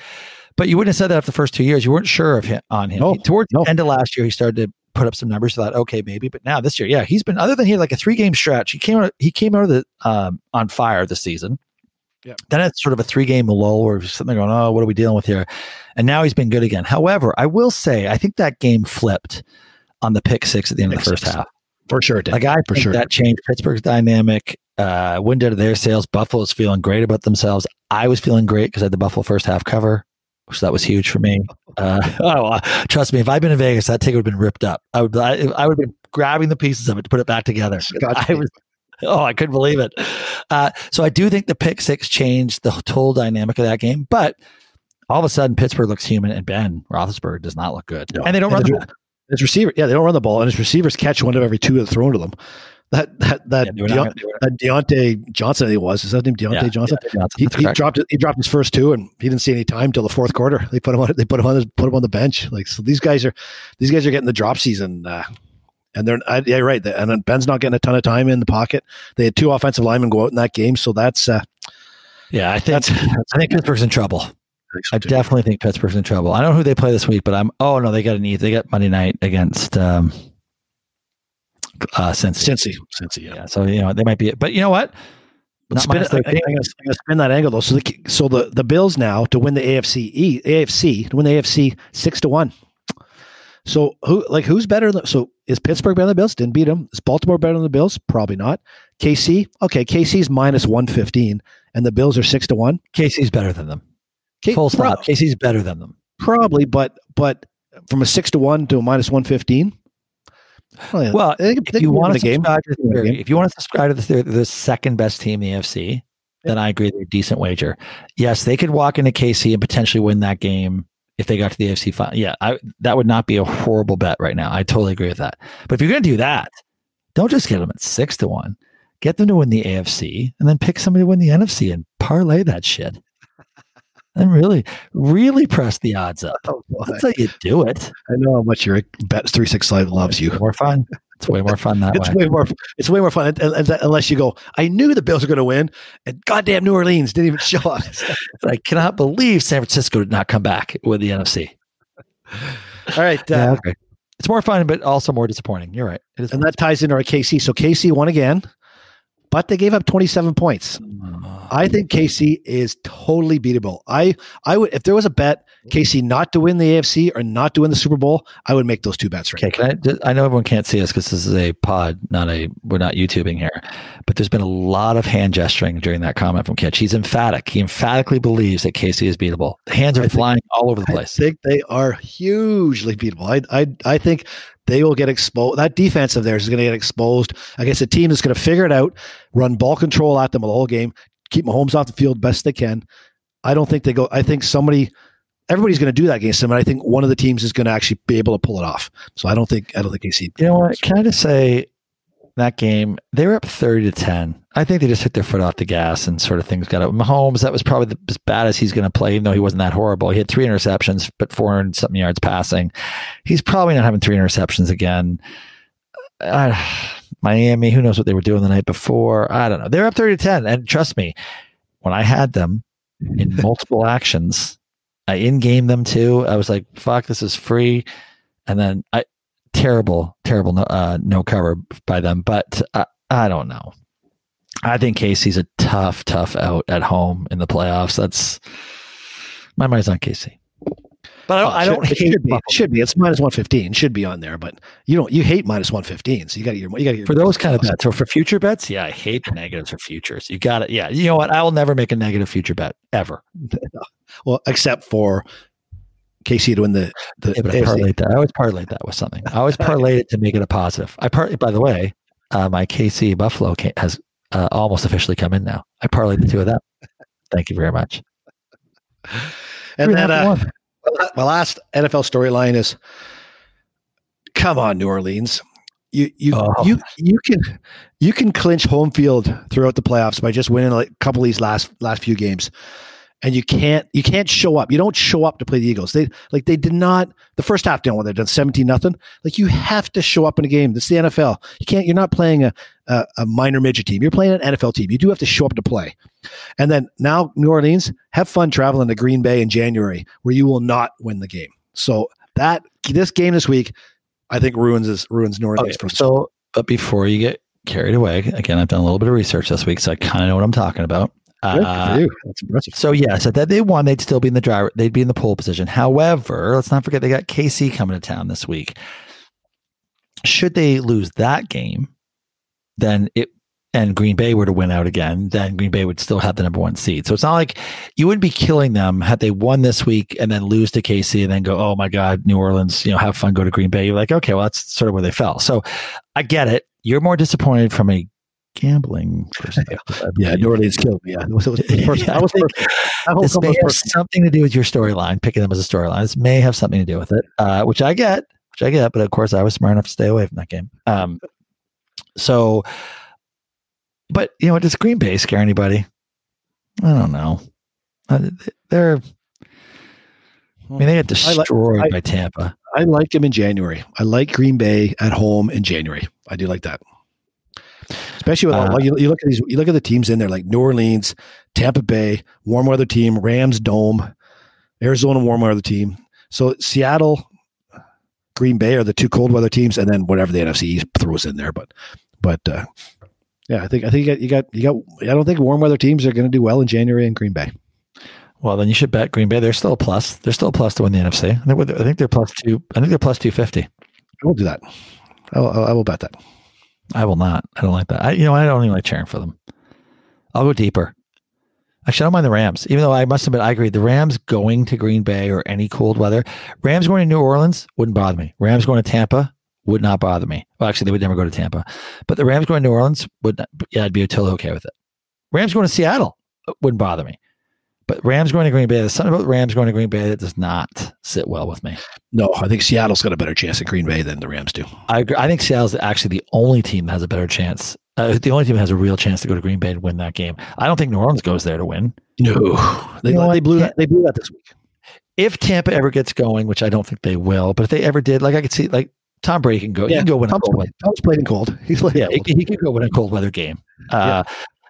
But you wouldn't have said that after the first two years. You weren't sure of him on him.
No,
towards
no.
the end of last year, he started to put up some numbers. Thought, okay, maybe. But now this year, yeah, he's been other than he had like a three game stretch. He came out. He came out of the um, on fire this season.
Yeah.
Then it's sort of a three game lull or something going, "Oh, what are we dealing with here?" And now he's been good again. However, I will say, I think that game flipped on the pick six at the end of the first
six.
half.
for sure, it did.
Like I
for sure.
that changed Pittsburgh's dynamic. Uh, wind out of their sails. Buffalo's feeling great about themselves. I was feeling great because I had the Buffalo first half cover, so that was huge for me. [laughs] Uh, [laughs] oh, uh, trust me, if I'd been in Vegas, that ticket would have been ripped up. I would, I, I would have been grabbing the pieces of it to put it back together. [laughs] I was, oh, I couldn't believe it. Uh, so I do think the pick six changed the whole dynamic of that game, but. All of a sudden, Pittsburgh looks human, and Ben Roethlisberger does not look good,
No.
and they don't
And
run the ball.
his receiver, yeah, they don't run the ball, and his receivers catch one of every two that thrown to them. That that that,
Yeah, they were
Deon-
not-
that Diontae Johnson, he was is that name Diontae
yeah,
Johnson?
yeah, Johnson,
He, he dropped. He dropped his first two, and he didn't see any time till the fourth quarter. They put him on. They put him on. The, put him on the bench. Like so, these guys are these guys are getting the drop season, uh, and they're I, yeah right. And then Ben's not getting a ton of time in the pocket. They had two offensive linemen go out in that game, so that's uh,
Yeah, I think. I think Pittsburgh's in trouble. I definitely think Pittsburgh's in trouble. I don't know who they play this week, but I'm. Oh no, they got an easy. They got Monday night against um, uh, Cincy.
Cincy, Cincy, yeah.
Yeah, so you know they might be. But you know what? Not
spin it, I, am going to spin that angle though. So the so the the Bills now to win the AFC E, AFC to win the AFC six to one. So who like who's better? Than, so is Pittsburgh better than the Bills? Didn't beat them. Is Baltimore better than the Bills? Probably not. KC, okay, KC's minus one fifteen, and the Bills are six to one.
KC's better than them.
K-
Full
pro-
stop. KC's better than them.
probably, but but from a six to one to a minus one fifteen. Oh, yeah.
Well,
They-
if
they
you want to
game.
subscribe to the theory,
game.
if you want to subscribe to the theory, the second best team in the AFC, then I agree they're a decent wager. Yes, they could walk into KC and potentially win that game if they got to the AFC final. Yeah, I, that would not be a horrible bet right now. I totally agree with that. But if you're going to do that, don't just get them at six to one. Get them to win the AFC and then pick somebody to win the NFC and parlay that shit. And really, really press the odds up.
Oh.
That's how you do it.
I know how much your bet three six five loves you.
It's more fun. It's way more fun that
It's
way.
way more. It's way more fun un- un- unless you go. I knew the Bills were going to win, and goddamn New Orleans didn't even show up.
I cannot believe San Francisco did not come back with the NFC.
All right, uh,
Yeah, okay. It's more fun, but also more disappointing. You're right. It is.
and that ties into our KC. So KC won again, but they gave up twenty seven points. I think KC is totally beatable. I I would if there was a bet KC not to win the AFC or not to win the Super Bowl, I would make those two bets right.
Okay, can I? I know everyone can't see us because this is a pod, not a. We're not YouTubing here, but there's been a lot of hand gesturing during that comment from Kitch. He's emphatic. He emphatically believes that KC is beatable. The hands are
I think-
flying all over the
I
place.
think they are hugely beatable. I I I think they will get exposed. That defense of theirs is going to get exposed against a team that's going to figure it out, run ball control at them the whole game, keep Mahomes off the field best they can. I don't think they go. I think somebody, everybody's going to do that against them, and I think one of the teams is going to actually be able to pull it off. So I don't think I don't think AC.
You know what? Can I just say that game, they were up 30 to 10. I think they just took their foot off the gas and sort of things got up. Mahomes, that was probably the, as bad as he's going to play, even though he wasn't that horrible. He had three interceptions, but 400 something yards passing. He's probably not having three interceptions again. Uh, Miami, who knows what they were doing the night before? I don't know. They're up 30 to 10. And trust me, when I had them in [laughs] multiple actions, I in game them too. I was like, fuck, this is free. And then I, terrible, terrible no, uh, no cover by them. But uh, I don't know. I think KC's a tough, tough out at home in the playoffs. That's my mind's on KC. But I don't, I don't
Should- it
hate
should be,
Buffalo.
should be. It's minus one fifteen. Should be on there, but you don't. You hate minus one fifteen. So you got your. You got your
for those kind of bets. So for future bets, yeah, I hate the negatives for futures. You got it. Yeah, you know what? I will never make a negative future bet ever. [laughs]
Well, except for KC to win the the.
Yeah, but I that. I always parlay that with something. I always parlay it to make it a positive. I par. By the way, uh, my KC Buffalo has uh, almost officially come in now. I parlayed the two of them. Thank you very much.
and
Three
then
half to one.
my last NFL storyline is, come on, New Orleans. You you
Oh.
you you can you can clinch home field throughout the playoffs by just winning like a couple of these last last few games, and you can't you can't show up. You don't show up to play the Eagles. They like they did not the first half down when they're done seventeen nothing. Like you have to show up in a game. That's the NFL. You can't. You're not playing a, a a minor midget team. You're playing an NFL team. You do have to show up to play. And then now New Orleans, have fun traveling to Green Bay in January, where you will not win the game. So that this game this week, I think ruins this ruins New Orleans
Okay, so, but before you get carried away, again, I've done a little bit of research this week, so I kind of know what I'm talking about. Uh.
That's impressive.
So yes, that they won, they'd still be in the driver. They'd be in the pole position. However, let's not forget they got KC coming to town this week. Should they lose that game, then it and Green Bay were to win out again, then Green Bay would still have the number one seed. So it's not like you wouldn't be killing them had they won this week and then lose to KC and then go, oh my God, New Orleans, you know, have fun, go to Green Bay. You're like, okay, well, that's sort of where they fell. So I get it. You're more disappointed from a gambling perspective. [laughs] I
Yeah. New Orleans killed me. Yeah, it was, it was personal.
Yeah,
I was personal.
This may have
personal.
something to do with your storyline, picking them as a storyline. This may have something to do with it, uh, which I get, which I get. But of course, I was smart enough to stay away from that game. Um, so, but you know, does Green Bay scare anybody? I don't know. Uh, They're, I mean, they got
I like-
destroyed
I-
by Tampa.
I like him in January. I like Green Bay at home in January. I do like that. Especially with all,
Uh,
you, you look at these, you look at the teams in there like New Orleans, Tampa Bay, warm weather team, Rams dome, Arizona warm weather team. So Seattle, Green Bay are the two cold weather teams, and then whatever the NFC East throws in there. But but uh, Yeah, I think I think you got you got you got. I don't think warm weather teams are going to do well in January in Green Bay.
Well, then you should bet Green Bay. They're still a plus. They're still a plus to win the NFC. I think, I think they're plus two. I think they're plus two fifty.
I will do that. I will, I will bet that.
I will not. I don't like that. I, you know, I don't even like cheering for them. I'll go deeper. Actually, I don't mind the Rams, even though I must admit, I agree. The Rams going to Green Bay or any cold weather, Rams going to New Orleans wouldn't bother me. Rams going to Tampa would not bother me. Well, actually, they would never go to Tampa, but the Rams going to New Orleans would, not, yeah, I'd be totally okay with it. Rams going to Seattle wouldn't bother me. But Rams going to Green Bay, there's something about Rams going to Green Bay that does not sit well with me.
No, I think Seattle's got a better chance at Green Bay than the Rams do.
I agree. I think Seattle's actually the only team that has a better chance. Uh, the only team that has a real chance to go to Green Bay and win that game. I don't think New Orleans goes there to win.
No, they,
You know
they blew that. They blew that this week.
If Tampa ever gets going, which I don't think they will, but if they ever did, like I could see, like Tom Brady can go.
Yeah.
He can go win a
Tom's,
cold weather.
Tom's played in cold. He's played in
Yeah, he,
cold.
he could go win a cold weather game. Uh,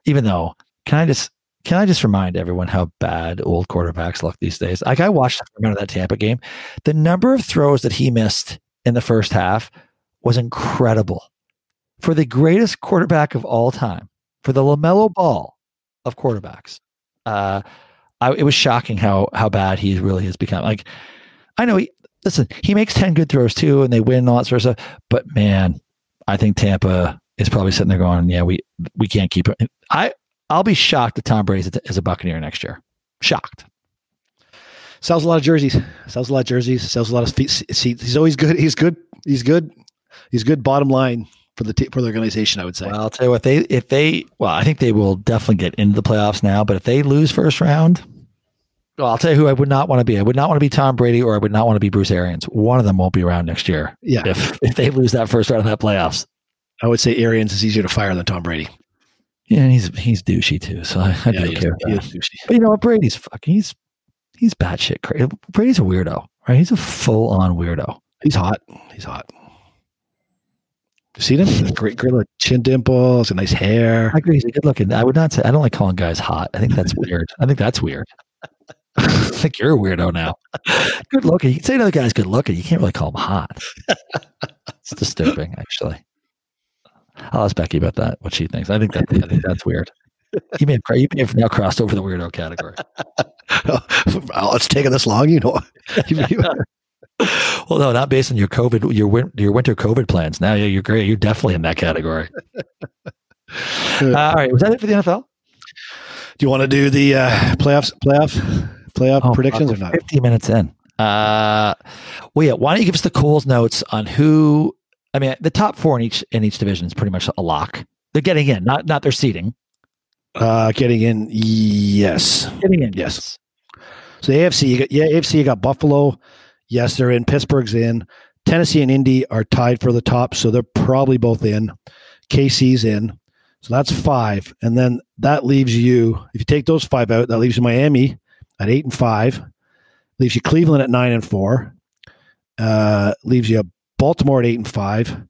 Even though, can I just can I just remind everyone how bad old quarterbacks look these days? Like I watched remember that Tampa game, the number of throws that he missed in the first half was incredible. For the greatest quarterback of all time, for the Lamelo Ball of quarterbacks, uh, I, it was shocking how how bad he really has become. Like I know he listen, he makes ten good throws too, and they win and all that sort of stuff. But man, I think Tampa is probably sitting there going, "Yeah, we we can't keep it." I I'll be shocked if Tom Brady is a, Buccaneer next year. Shocked.
Sells a lot of jerseys. Sells a lot of jerseys. Sells a lot of fe- seats. He's always good. He's good. He's good. He's good. Bottom line for the t- for the organization, I would say.
Well, I'll tell you what they if they well, I think they will definitely get into the playoffs now. But if they lose first round, well, I'll tell you who I would not want to be. I would not want to be Tom Brady, or I would not want to be Bruce Arians. One of them won't be around next year
yeah,
if if they lose that first round of that playoffs.
I would say Arians is easier to fire than Tom Brady.
Yeah, and he's he's douchey too, so I, I
Yeah, don't
care. But you know what? Brady's fucking he's he's batshit crazy. Brady's a weirdo, right? He's a full on weirdo.
He's hot. He's hot. You seen him? Great, great little chin dimples, and nice hair.
I agree. He's good looking. I would not say I don't like calling guys hot. I think that's weird. I think that's weird. [laughs] I think you're a weirdo now. Good looking. You can say another guy's good looking. You can't really call him hot. It's disturbing, actually. I'll ask Becky about that. What she thinks. I think that I think that's weird. You may have, you may have now crossed over the weirdo category. [laughs]
oh, it's taking this long, you know. [laughs] [laughs]
Well, no, not based on your COVID, your win- your winter COVID plans. Now, yeah, you're great. You're definitely in that category. Uh, all right, was that it for the NFL?
Do you want to do the uh, playoffs, playoff, playoff
Oh,
predictions or not?
50 minutes in. Uh, well, yeah. Why don't you give us the Coles notes on who? I mean, the top four in each in each division is pretty much a lock. They're getting in, not not their seating.
Uh, getting in, yes.
Getting in,
Yes. So the AFC, you got, yeah, AFC, you got Buffalo. Yes, they're in. Pittsburgh's in. Tennessee and Indy are tied for the top, so they're probably both in. KC's in. So that's five. And then that leaves you, if you take those five out, that leaves you Miami at eight and five. Leaves you Cleveland at nine and four. Uh, leaves you Baltimore at eight and five.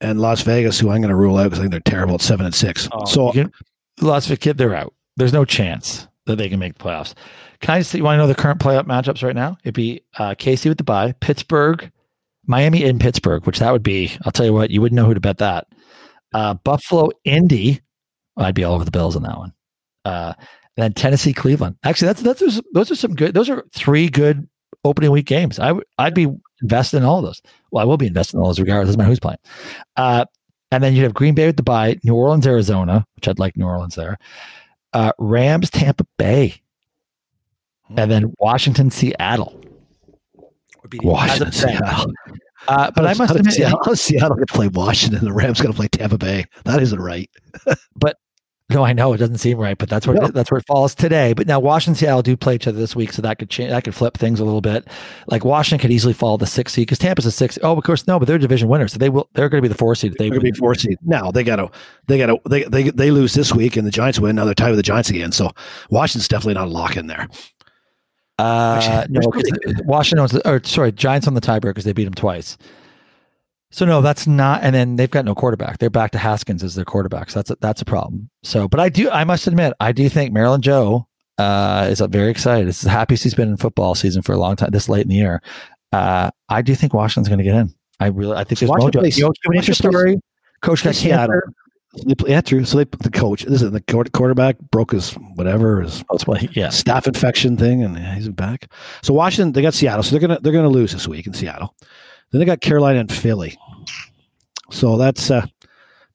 And Las Vegas, who I'm going to rule out because I think they're terrible at seven and six. so
Oh, You can- Las Vegas, kid, they're out. There's no chance that they can make the playoffs. Can I just? You want to know the current playoff matchups right now? It'd be uh, KC with the bye, Pittsburgh, Miami in Pittsburgh, which that would be. I'll tell you what, you wouldn't know who to bet that. Uh, Buffalo, Indy. I'd be all over the Bills on that one. Uh, and then Tennessee, Cleveland. Actually, that's that's those, those are some good. Those are three good opening week games. I would I'd be invested in all of those. Well, I will be investing in all those regardless. Doesn't matter who's playing. Uh, and then you have Green Bay with the bye, New Orleans, Arizona, which I'd like New Orleans there. Uh, Rams, Tampa Bay, and then Washington, Seattle. Would be the-
Washington,
as of today.
Seattle.
Uh, but I must admit,
Seattle, [laughs] Seattle going to play Washington? The Rams going to play Tampa Bay. That isn't right.
No, I know it doesn't seem right, but that's where
No.
that's where it falls today. But now Washington, and Seattle do play each other this week, so that could change. That could flip things a little bit. Like Washington could easily fall to six seed because Tampa's a six. Oh, of course, no, but they're division winners, so they will. They're going to be the four seed. if They
going to be four seed. Now they got to they got to they, they they lose this week and the Giants win. Now they're tied with the Giants again. So Washington's definitely not a lock in there.
Uh,
Actually,
no, Washington or sorry, Giants on the tiebreaker because they beat them twice. So no, that's not. And then they've got no quarterback. They're back to Haskins as their quarterback. So that's a, that's a problem. So, but I do, I must admit, I do think Maryland Joe uh, is very excited. It's the happiest he's been in football season for a long time. This late in the year, uh, I do think Washington's going to get in. I really, I think there's
Washington
mojo.
plays-
You know, it's an
Washington
interesting story. Coach got
Seattle. Play, yeah, true. So they the coach. This is the quarterback broke his whatever his
why, yeah.
staph infection thing, and yeah, he's back. So Washington, they got Seattle, so they're gonna they're gonna lose this week in Seattle. Then they got Carolina and Philly. So that's uh,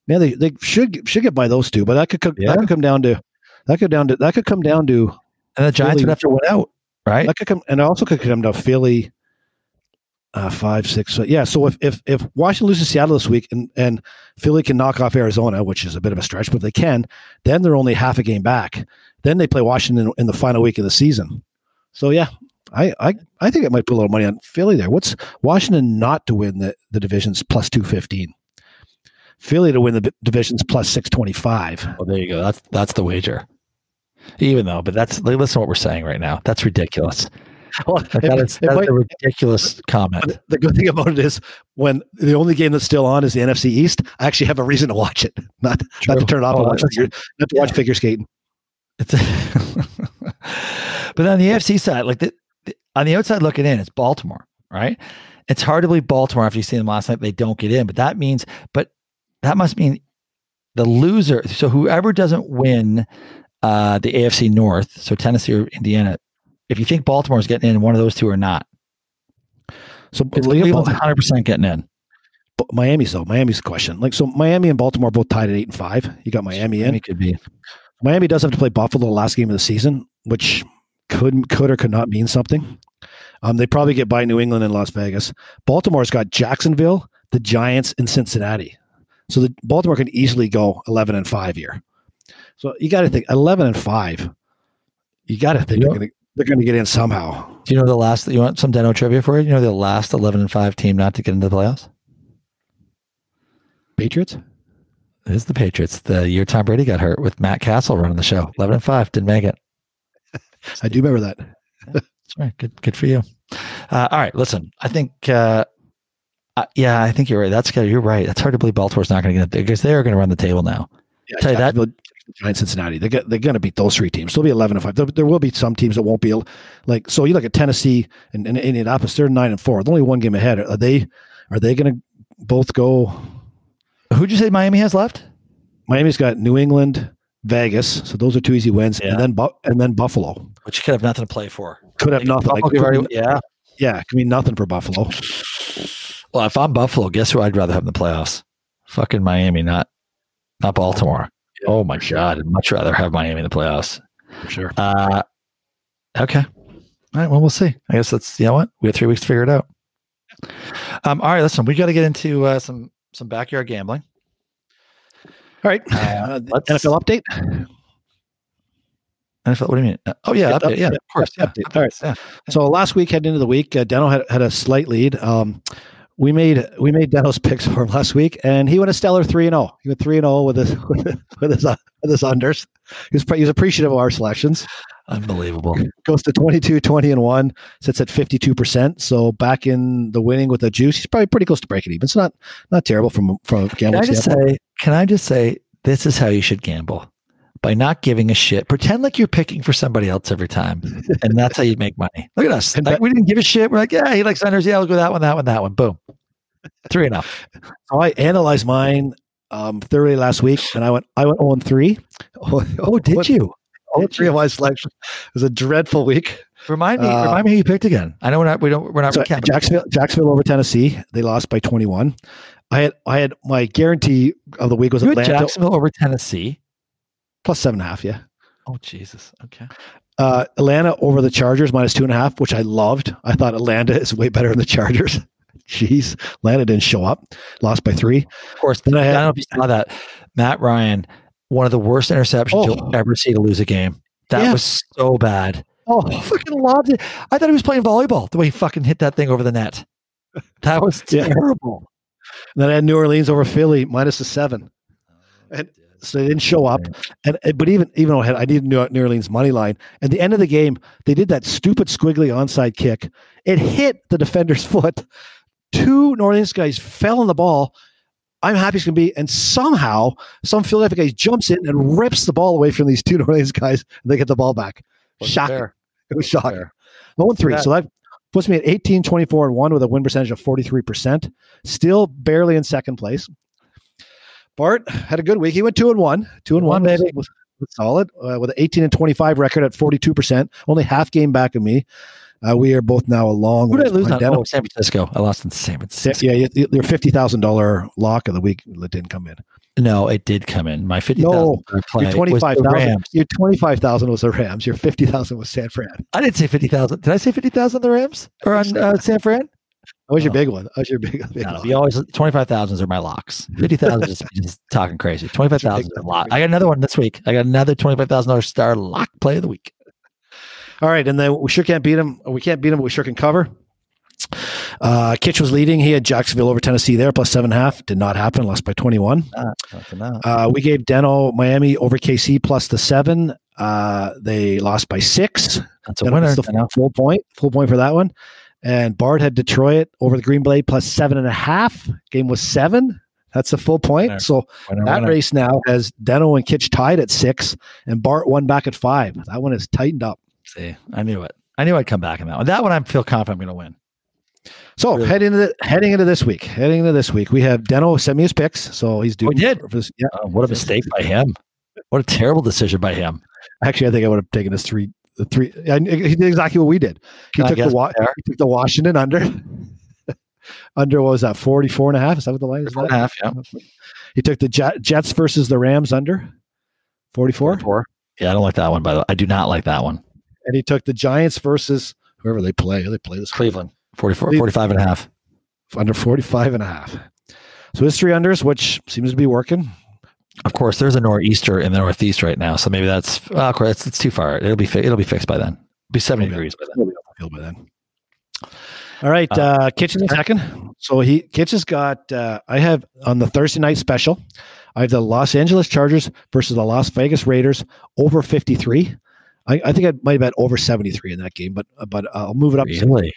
man, they, they should should get by those two, but that could come,
Yeah.
that could come down to that could down to that could come down to
And the Giants
Philly-
would have to win out, right?
that could come and also could come down to Philly. Uh, five, six, so, yeah. So if if if Washington loses Seattle this week and and Philly can knock off Arizona, which is a bit of a stretch, but if they can, then they're only half a game back. Then they play Washington in the final week of the season. So yeah, I I I think it might put a little money on Philly there. What's Washington not to win the the divisions plus two fifteen? Philly to win the divisions plus six twenty five.
Well, there you go. That's that's the wager. Even though, but that's like, listen to what we're saying right now. That's ridiculous.
Well,
Like, that is, that's a ridiculous comment.
The good thing about it is when the only game that's still on is the NFC East, I actually have a reason to watch it, [laughs] not not to turn it off
Oh,
and watch figure, not to watch
yeah.
figure skating.
It's [laughs] but on the AFC side, like the- on the outside looking in, it's Baltimore, right? It's hard to believe Baltimore after you see them last night, they don't get in. But that means, but that must mean the loser. So whoever doesn't win uh, the AFC North, so Tennessee or Indiana, if you think Baltimore's getting in, one of those two are not.
So
Cleveland's 100 percent getting in.
but Miami's though. Miami's the question. Like so, Miami and Baltimore both tied at eight and five. You got Miami in.
Miami could be.
Miami does have to play Buffalo the last game of the season, which could could or could not mean something. Um, they probably get by New England and Las Vegas. Baltimore's got Jacksonville, the Giants, and Cincinnati. So the Baltimore can easily go eleven and five here. So you got to think eleven and five. You got to think
Yeah.
they're going to they're going to get in somehow.
Do you know the last? You want some Deno trivia for you? You know the last 11 and five team not to get into the playoffs
Patriots.
It is the Patriots. The year Tom Brady got hurt with Matt Cassel running the show. 11 and 5, didn't make it. [laughs]
I do remember that. [laughs]
That's right. Good good for you. Uh, all right, listen. I think uh, uh, yeah, I think you're right. That's good, you're right. That's hard to believe Baltimore's not going to get it because they're going to run the table now.
Yeah,
Tell you that-
Giants, Cincinnati. They get, they're going to beat those three teams. They'll be eleven and five. There, there will be some teams that won't be like. So you look at Tennessee and, and Indianapolis. They're nine and four. They're only one game ahead. Are they? Are they going to both go?
Who'd you say Miami has left?
Miami's got New England, Vegas. So those are two easy wins,
Yeah.
and then Bu- and then Buffalo
Which could have nothing to play for.
Could have nothing. Like,
already- yeah.
yeah, could mean nothing for Buffalo.
Well, if I'm Buffalo, guess who I'd rather have in the playoffs? Fucking Miami, not not Baltimore. oh my god, I'd much rather have Miami in the playoffs.
For sure.
Uh, okay. All right. Well, we'll see. I guess that's you know what we have three weeks to figure it out. Um. All right. Listen, we got to get into uh, some some backyard gambling.
All right.
Uh, [laughs]
Uh,
let's-
NFL update.
NFL, what do you mean? Oh yeah,
Yeah,
update. Yeah, of course. Yeah,
update. All right.
Yeah.
So last week heading into the week, uh, Deno had, had a slight lead. Um, we made we made Deno's [laughs] picks for him last week, and he went a stellar three and zero. He went three and zero [laughs] with his with his uh, with his unders. He was he was appreciative of our selections.
Unbelievable. [laughs]
Goes to 22, 20 and one. Sits at fifty two percent. So back in the winning with the juice. He's probably pretty close to breaking even. It's not not terrible from from a
Can I just say? Can I just say this is how you should gamble by not giving a shit. Pretend like you're picking for somebody else every time, [laughs] and that's how you make money. Look at us. Like,
that,
we didn't give a shit. We're like, yeah, he likes unders. Yeah, we'll go that one, that one, that one. Boom. Three and.
So I analyzed mine um, thoroughly last week, and I went I went zero and three.
Oh, did you?
All three of my selections. It was a dreadful week.
Remind me.
Uh,
remind me who you picked again. I know we're not. We don't. We're not.
So
recapping.
Jacksonville, Jacksonville over Tennessee. They lost by 21. I had I had my guarantee of the week was Atlanta
Jacksonville over Tennessee.
Plus seven and a half. Yeah.
Oh Jesus. Okay.
Uh, Atlanta over the Chargers minus two and a half, which I loved. I thought Atlanta is way better than the Chargers. [laughs] Jeez, Atlanta didn't show up. Lost by three.
Of course.
Then I
I, don't know if you saw that. Matt Ryan, one of the worst interceptions
Oh.
you'll ever see to lose a game. That
Yeah.
was so bad.
Oh,
I fucking loved it. I thought he was playing volleyball the way he fucking hit that thing over the net. That was [laughs]
Yeah.
terrible.
then I had New Orleans over Philly minus a seven. And- So they didn't show up. And and- but even even though I had I needed New New Orleans money line, at the end of the game, they did that stupid squiggly onside kick. It hit the defender's [laughs] foot. Two New Orleans guys fell on the ball. I'm happy it's gonna be, and somehow some Philadelphia guy jumps in and rips the ball away from these two [laughs] New Orleans guys, and they get the ball back.
Fair.
It was shocking. One oh, three.
Yeah.
So that puts me at 18, 24, and one with a win percentage of 43%. Still barely in second place. Bart had a good week. He went two and one. Two and one,
One,
was,
baby.
was, was solid uh, with an 18 and 25 record at 42%. Only half game back of me. Uh, we are both now a long
Who did I lose on? Oh, San Francisco. I lost in San Francisco.
Yeah, you- your fifty thousand dollar lock of the week that didn't come in.
No, it did come in. My fifty
No,
play
Your twenty five thousand.
Rams.
Your twenty five thousand was the Rams. Your fifty thousand was San Fran.
I didn't say fifty thousand. Did I say fifty thousand? The Rams or on uh, San Fran?
Was your big one. That was your big. [laughs] big
No,
one.
you always twenty five thousands are my locks. Fifty thousand is [laughs] just talking crazy. Twenty five thousand is a lot. I got another one this week. I got another twenty five thousand dollars star lock play of the week.
All right, and then we sure can't beat him. We can't beat him, but we sure can cover. Uh, Kitch was leading. He had Jacksonville over Tennessee there, plus seven and a half. Did not happen. Lost by twenty one.
Uh.
Uh, we gave Deno Miami over KC plus the seven. Uh, they lost by six.
That's a
Deno
winner.
the full point, full point for that one. And Bard had Detroit over the Green Bay plus seven and a half. Game was seven. That's a full point.
Winner.
So
Winner,
that
winner.
race now has Deno and Kitch tied at six, and Bart won back at five. That one is tightened up.
See, I knew it. I knew I'd come back in that one. That one, I feel confident I'm going to win.
So
Really?
heading into the, heading into this week, heading into this week, we have Deno sent me his picks, so he's due.
Oh, we did?
for this- yeah,
Oh, what a mistake by him. What a terrible decision by him.
actually, I think I would have taken his three. The three. I, he did exactly what we did. He
I
took the wa- he took the Washington under. [laughs] under what was that 44 and a half? Is that what the line is?
Four and a half, yeah.
He took the Jet, Jets versus the Rams under 44,
Four. Yeah, I don't like that one, by the way. I do not like that one.
and he took the Giants versus whoever they play. They play this
Cleveland, 44, 45 and a half.
under 45 and a half. So his three unders, which seems to be working.
Of course, there's a nor'easter in the northeast right now, so maybe that's well, of course, it's, it's too far. It'll be fi- it'll be fixed by then. It'll be seventy
Okay.
degrees by then.
We'll be off the field by then. All right,
Uh,
uh, Kitchen in second. So he Kitch has got. Uh, I have on the Thursday night special. I have the Los Angeles Chargers versus the Las Vegas Raiders over fifty three. I, I think I might have bet over seventy three in that game, but but I'll move it up.
Really?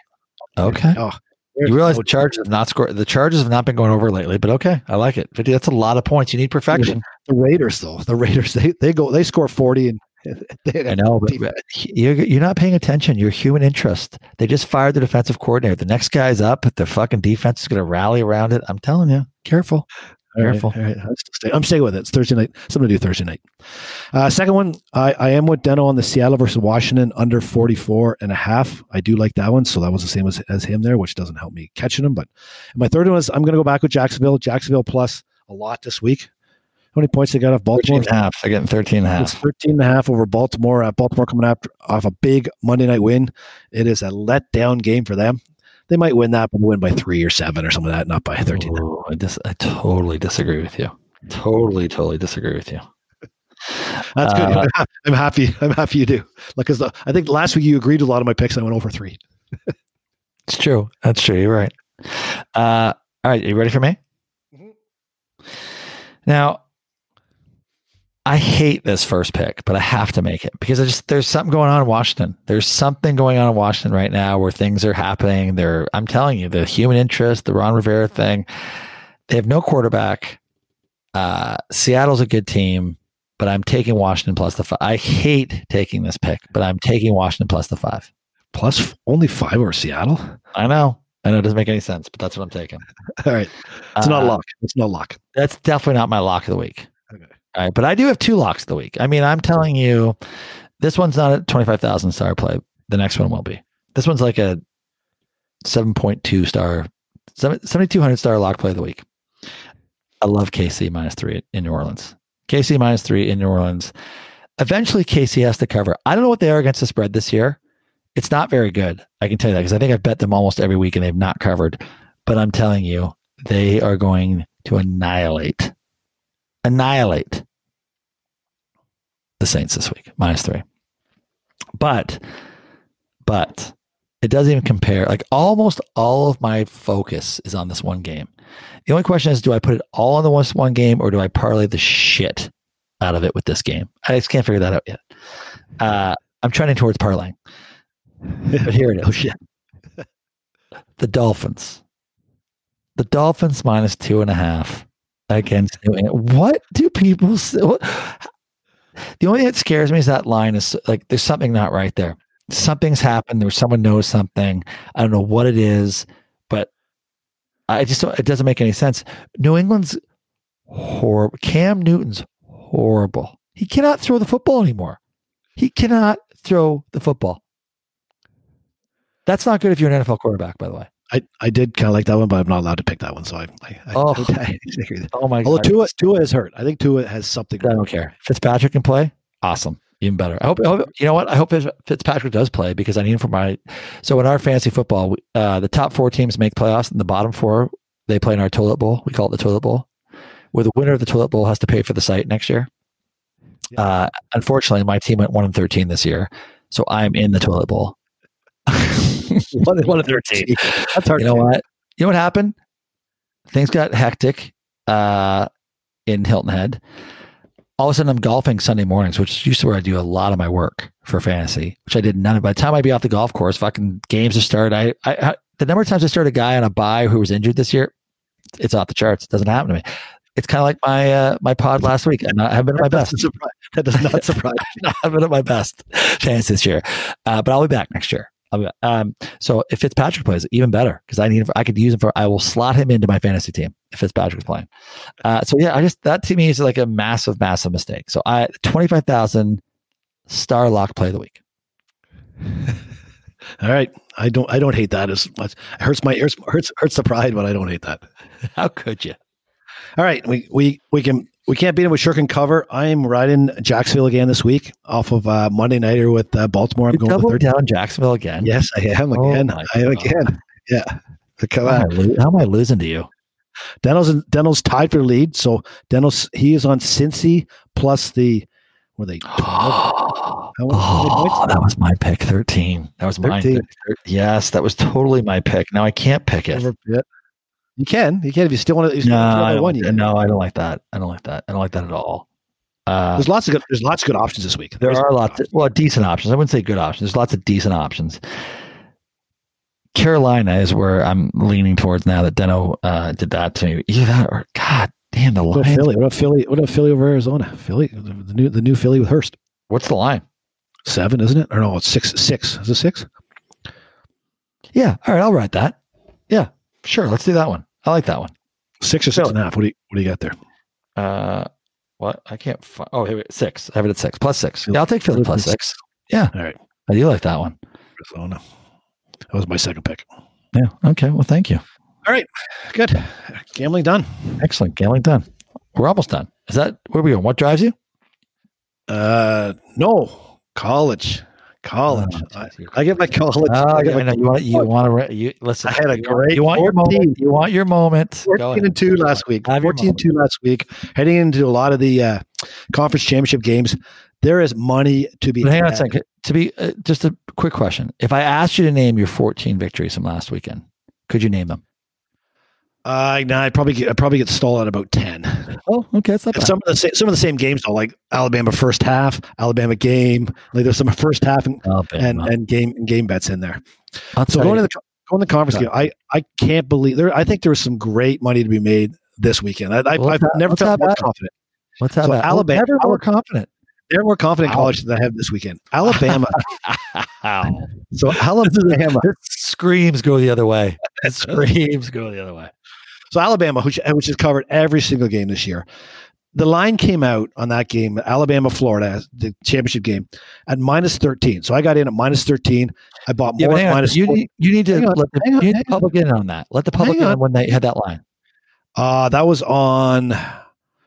Okay.
Oh,
You realize the Chargers have not scored. The Chargers have not been going over lately, but okay, I like it. 50, that's a lot of points. You need perfection.
the Raiders though. The Raiders they they go they score forty and [laughs]
I know, but you're, you're not paying attention. You're human interest. They just fired the defensive coordinator. The next guy's up. The fucking defense is going to rally around it. I'm telling you, careful.
All
Careful.
right. I'm, still stay, I'm staying with it. It's Thursday night. Something to do Thursday night. Uh, second one, I, I am with Deno on the Seattle versus Washington under 44 and a half. I do like that one. So that was the same as, as him there, which doesn't help me catching him. But my third one is I'm going to go back with Jacksonville. Jacksonville plus a lot this week. How many points they got off
13
Baltimore?
and a half. They're getting 13 and a half.
It's 13 and a half over Baltimore. Baltimore coming after off a big Monday night win. It is a letdown game for them. They might win that, but win by three or seven or something like that, not by 13.
Oh, I, dis- I totally disagree with you. Totally, totally disagree with you. [laughs]
That's good.
Uh,
I'm happy. [laughs] I'm happy you do. Like, cause the, I think last week you agreed to a lot of my picks. And I went over three. [laughs]
It's true. That's true. You're right. Uh, all right. Are you ready for me?
Mhm.
Now, I hate this first pick, but I have to make it because I just there's something going on in Washington. There's something going on in Washington right now where things are happening. They're I'm telling you, the human interest, the Ron Rivera thing. They have no quarterback. Uh, Seattle's a good team, but I'm taking Washington plus the five. I hate taking this pick, but I'm taking Washington plus the five.
Plus f- only five over Seattle.
I know. I know it doesn't make any sense, but that's what I'm taking. [laughs]
All right. It's not
a
lock. It's no lock.
That's definitely not my lock of the week. All right, but I do have two locks of the week. I mean, I'm telling you, this one's not a 25,000 star play. The next one will be. This one's like a 7.2 star, 7,200 star lock play of the week. I love KC minus three in New Orleans. KC minus three in New Orleans. Eventually, KC has to cover. I don't know what they are against the spread this year. It's not very good. I can tell you that because I think I've bet them almost every week and they've not covered. But I'm telling you, they are going to annihilate, annihilate the Saints this week, minus three. But, but it doesn't even compare. Like almost all of my focus is on this one game. The only question is, do I put it all on the one, one game or do I parlay the shit out of it with this game? I just can't figure that out yet. Uh, I'm trending towards parlaying, but here it is. [laughs]
Oh shit.
The Dolphins. The Dolphins minus two and a half against New England. Eh, what do people say? What? The only thing that scares me is that line is like there's something not right there. Something's happened. There's someone knows something. I don't know what it is, but I just don't, it doesn't make any sense. New England's horrible. Cam Newton's horrible. He cannot throw the football anymore. He cannot throw the football. That's not good if you're an NFL quarterback, by the way.
I, I did kind of like that one, but I'm not allowed to pick that one. So I, I, I,
Oh. [laughs]
I, with.
Oh my
Although
god!
Tua, Tua is hurt. I think Tua has something.
I don't care. Fitzpatrick can play. Awesome. Even better. I hope, I hope- you know what? I hope Fitzpatrick does play because I need him for my. So in our fantasy football, we- uh, the top four teams make playoffs, and the bottom four they play in our toilet bowl. We call it the toilet bowl, where the winner of the toilet bowl has to pay for the site next year. Uh, unfortunately, my team went one and thirteen this year, so I'm in the toilet bowl. [laughs]
One, [laughs] one of thirteen. That's hard.
you know what? You know what happened? Things got hectic uh, in Hilton Head. All of a sudden, I'm golfing Sunday mornings, which is usually where I do a lot of my work for fantasy, which I did none of. By the time I'd be off the golf course, fucking games are started. I, I, I the number of times I started a guy on a buy who was injured this year, it's off the charts. It doesn't happen to me. It's kind of like my uh, my pod last week, and I have [laughs] been at my best.
That does not surprise. me.
I've been at my best chance this year, uh, but I'll be back next year. I'll be back. Um, so if Fitzpatrick plays, even better because I need him for, I could use him for. I will slot him into my fantasy team if Fitzpatrick's playing. Uh, so yeah, I just that to me is like a massive, massive mistake. So I twenty five thousand star lock play of the week. [laughs]
All right, I don't. I don't hate that as much. It hurts my ears. Hurts hurts the pride, but I don't hate that. [laughs]
How could you?
All right, we we we can we can't beat him with Shirk and cover. I'm riding Jacksonville again this week off of uh, Monday nighter with uh, Baltimore. I'm
You
going to third.
down Jacksonville again.
Yes, I am
Oh
again.
my
I am
God.
again. Yeah. Come
How am,
on.
I lo- how am I losing to you?
Denno's Denno's tied for lead. So Denno's he is on Cincy plus the were they [gasps] 12?
Oh,
points?
that was my pick. Thirteen. That was mine.
13.
Yes, that was totally my pick. Now I can't pick it.
You can. You can if you still want to.
No, I
one. You
no, I don't like that. I don't like that. I don't like that at all. Uh,
There's lots of good. There's lots of good options this week.
there
There's
are lots of well, decent options. I wouldn't say good options. There's lots of decent options. Carolina is where I'm leaning towards now that Deno uh, did that to me. Either that or God damn the
What about Philly? What about Philly? What about Philly over Arizona? Philly, the new the new Philly with Hurts.
What's the line?
Seven, isn't it? Or no, it's six. Six. Is it six?
Yeah, all right, I'll write that. Yeah, sure. Let's do that one. I like that one.
Six or six and a half. What do you What do you got there?
Uh, what? I can't. Fi- oh, here, six. I have it at six plus six. Yeah, I'll take Philly plus six. Yeah,
All right,
I do like that one.
Arizona. That was my second pick.
Yeah. Okay. Well, thank you. All right.
Good. Gambling done.
Excellent. Gambling done. We're almost done. Is that where we going? What drives you?
Uh, no, college. College.
Oh,
I. I get my college.
Oh,
I get
I
my
know you want. You want to. You listen.
I had a great
You want your moment. You want your moment.
14 and 2 last week.
Have
14 and 2 last week. Heading into a lot of the uh, conference championship games, there is money to be
But hang on a second. To be uh, just a quick question. If I asked you to name your 14 victories from last weekend, could you name them?
Uh, nah, I'd probably get, I'd probably get stalled at about 10.
Oh, okay. It's not
some of the sa- some of the same games though, like Alabama first half, Alabama game. Like there's some first half and and,
Alabama.
and game and game bets in there.
I'll
So going
you,
to the going to the conference game, I I can't believe there. I think there was some great money to be made this weekend. I, I,
Well,
I've
let's
never felt more
that.
confident.
let's have
so
that.
Alabama-
Never more confident.
They're more confident in college than I have this weekend. Alabama. [laughs]
Wow.
so Alabama.
Screams go the other way. It screams go the other way.
So Alabama, which which has covered every single game this year. The line came out on that game, Alabama Florida, the championship game, at minus thirteen. So I got in at minus thirteen. I bought more at minus.
You need, you need to
Hang on,
let the,
on,
you need the public in on that. Let the public
Hang
in
on.
when they had that line
Uh, that was on. That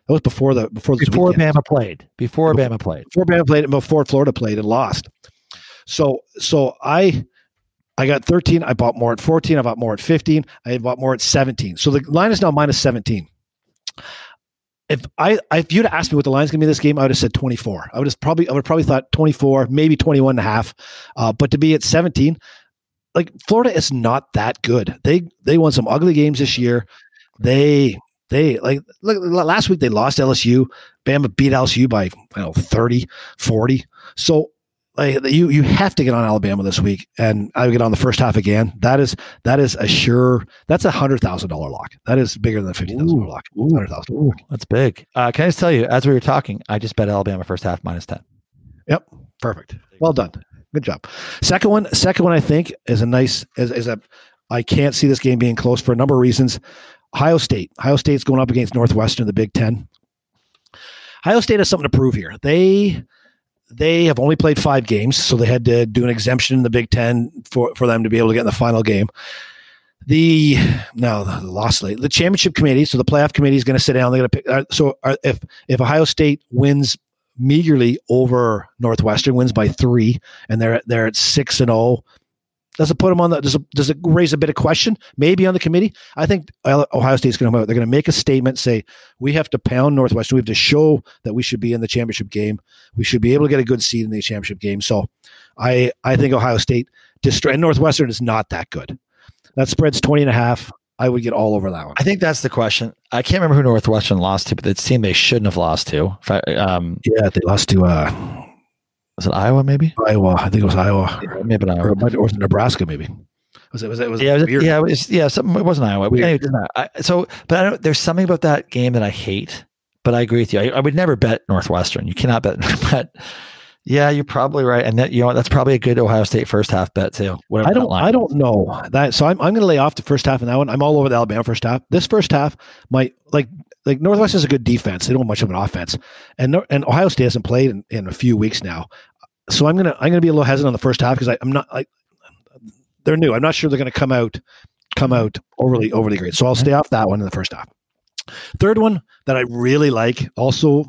was before the before this
before
weekend.
Bama played. Before
Before-
Bama played.
before Bama played and before Florida played and lost. So so I I got 13. I bought more at 14. I bought more at 15. I bought more at 17. So the line is now minus 17. If I if you'd asked me what the line's gonna be in this game, I would have said 24. I would have probably I would have probably thought 24, maybe 21 and a half. Uh, but to be at 17, like Florida is not that good. They they won some ugly games this year. They they like look last week they lost LSU. Bama beat LSU by don't know 30, 40. So like you you have to get on Alabama this week, and I get on the first half again. That is that is a sure that's a hundred thousand dollar lock. That is bigger than a fifty thousand dollar lock. Hundred thousand.
That's big. Uh, can I just tell you, as we were talking, I just bet Alabama first half minus 10.
Yep, Perfect. Well done. Good job. Second one. Second one. I think is a nice is, is a. I can't see this game being close for a number of reasons. Ohio State. Ohio State's going up against Northwestern in the Big Ten. Ohio State has something to prove here. They they have only played five games, so they had to do an exemption in the Big Ten for, for them to be able to get in the final game. The no, the loss late. The championship committee, so the playoff committee is going to sit down. They're going to pick. Uh, so uh, if if Ohio State wins meagerly over Northwestern, wins by three, and they're they're at six and zero. Does it put them on the? Does it, does it raise a bit of question? Maybe on the committee. I think Ohio State's going to come out. They're going to make a statement, say we have to pound Northwestern. We have to show that we should be in the championship game. We should be able to get a good seed in the championship game. So, I I think Ohio State destroy and Northwestern is not that good. That spreads 20 and a half. I would get all over that one.
I think that's the question. I can't remember who Northwestern lost to, but it's a team they shouldn't have lost to. I, um,
yeah, they lost to uh,
was it Iowa? Maybe
Iowa. I think it was Iowa.
Yeah, maybe.
Or, or Nebraska. Maybe. Was it? Was it? Was
yeah,
it,
was it, yeah, it was, yeah. Something. It wasn't Iowa. Anyway, I, so, but I don't. There's something about that game that I hate. But I agree with you. I, I would never bet Northwestern. You cannot bet. [laughs] bet yeah, you're probably right, and that you know that's probably a good Ohio State first half bet too.
Whatever I don't, I don't know that. So I'm, I'm going to lay off the first half in that one. I'm all over the Alabama first half. This first half might like like Northwest is a good defense. They don't have much of an offense, and and Ohio State hasn't played in, in a few weeks now. So I'm gonna I'm gonna be a little hesitant on the first half because I'm not like they're new. I'm not sure they're going to come out come out overly overly great. So I'll stay off that one in the first half. Third one that I really like also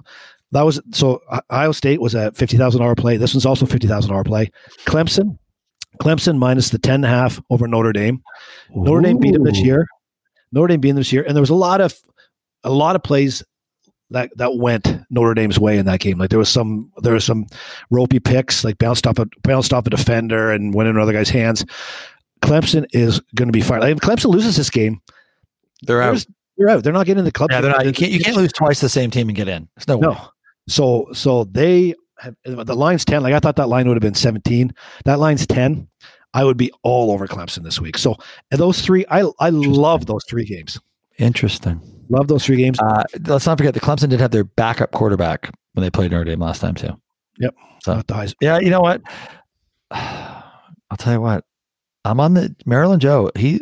that was so Ohio State was a fifty thousand dollar play. This one's also fifty thousand dollar play. Clemson, Clemson minus the ten and a half over Notre Dame. Ooh. Notre Dame beat them this year. Notre Dame beat them this year, and there was a lot of a lot of plays that that went Notre Dame's way in that game. Like there was some there was some ropey picks, like bounced off a bounced off a defender and went in another guy's hands. Clemson is going to be fired. Like if Clemson loses this game,
they're out.
They're out. They're not getting in the club.
Yeah, they're not. You can't. You can't lose twice the same team and get in. There's no, no. way.
So so they have, the line's ten. Like I thought that line would have been seventeen. That line's ten. I would be all over Clemson this week. So those three, I I love those three games.
Interesting.
Love those three games.
Uh, let's not forget the Clemson did have their backup quarterback when they played Notre Dame last time too.
Yep.
So yeah, you know what? [sighs] I'll tell you what. I'm on the Maryland Joe. He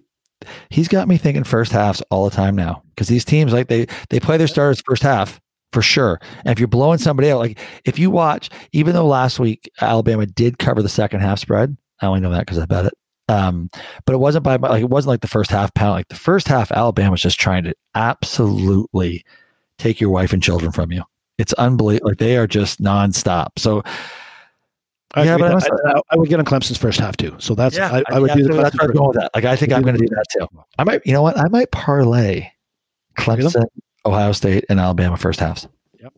he's got me thinking first halves all the time now because these teams like they they play their starters first half for sure. And if you're blowing somebody out, like if you watch, even though last week Alabama did cover the second half spread, I only know that because I bet it. Um, but it wasn't by like it wasn't like the first half pound. Like the first half, Alabama was just trying to absolutely take your wife and children from you. It's unbelievable. Like they are just nonstop. So
I, yeah, but I, I, would get on Clemson's first half too. So that's
yeah,
I, I would do
that's where I'm going with that. Like I think I'm going to do that too. I might, you know what? I might parlay Clemson, Ohio State, and Alabama first halves.
Yep,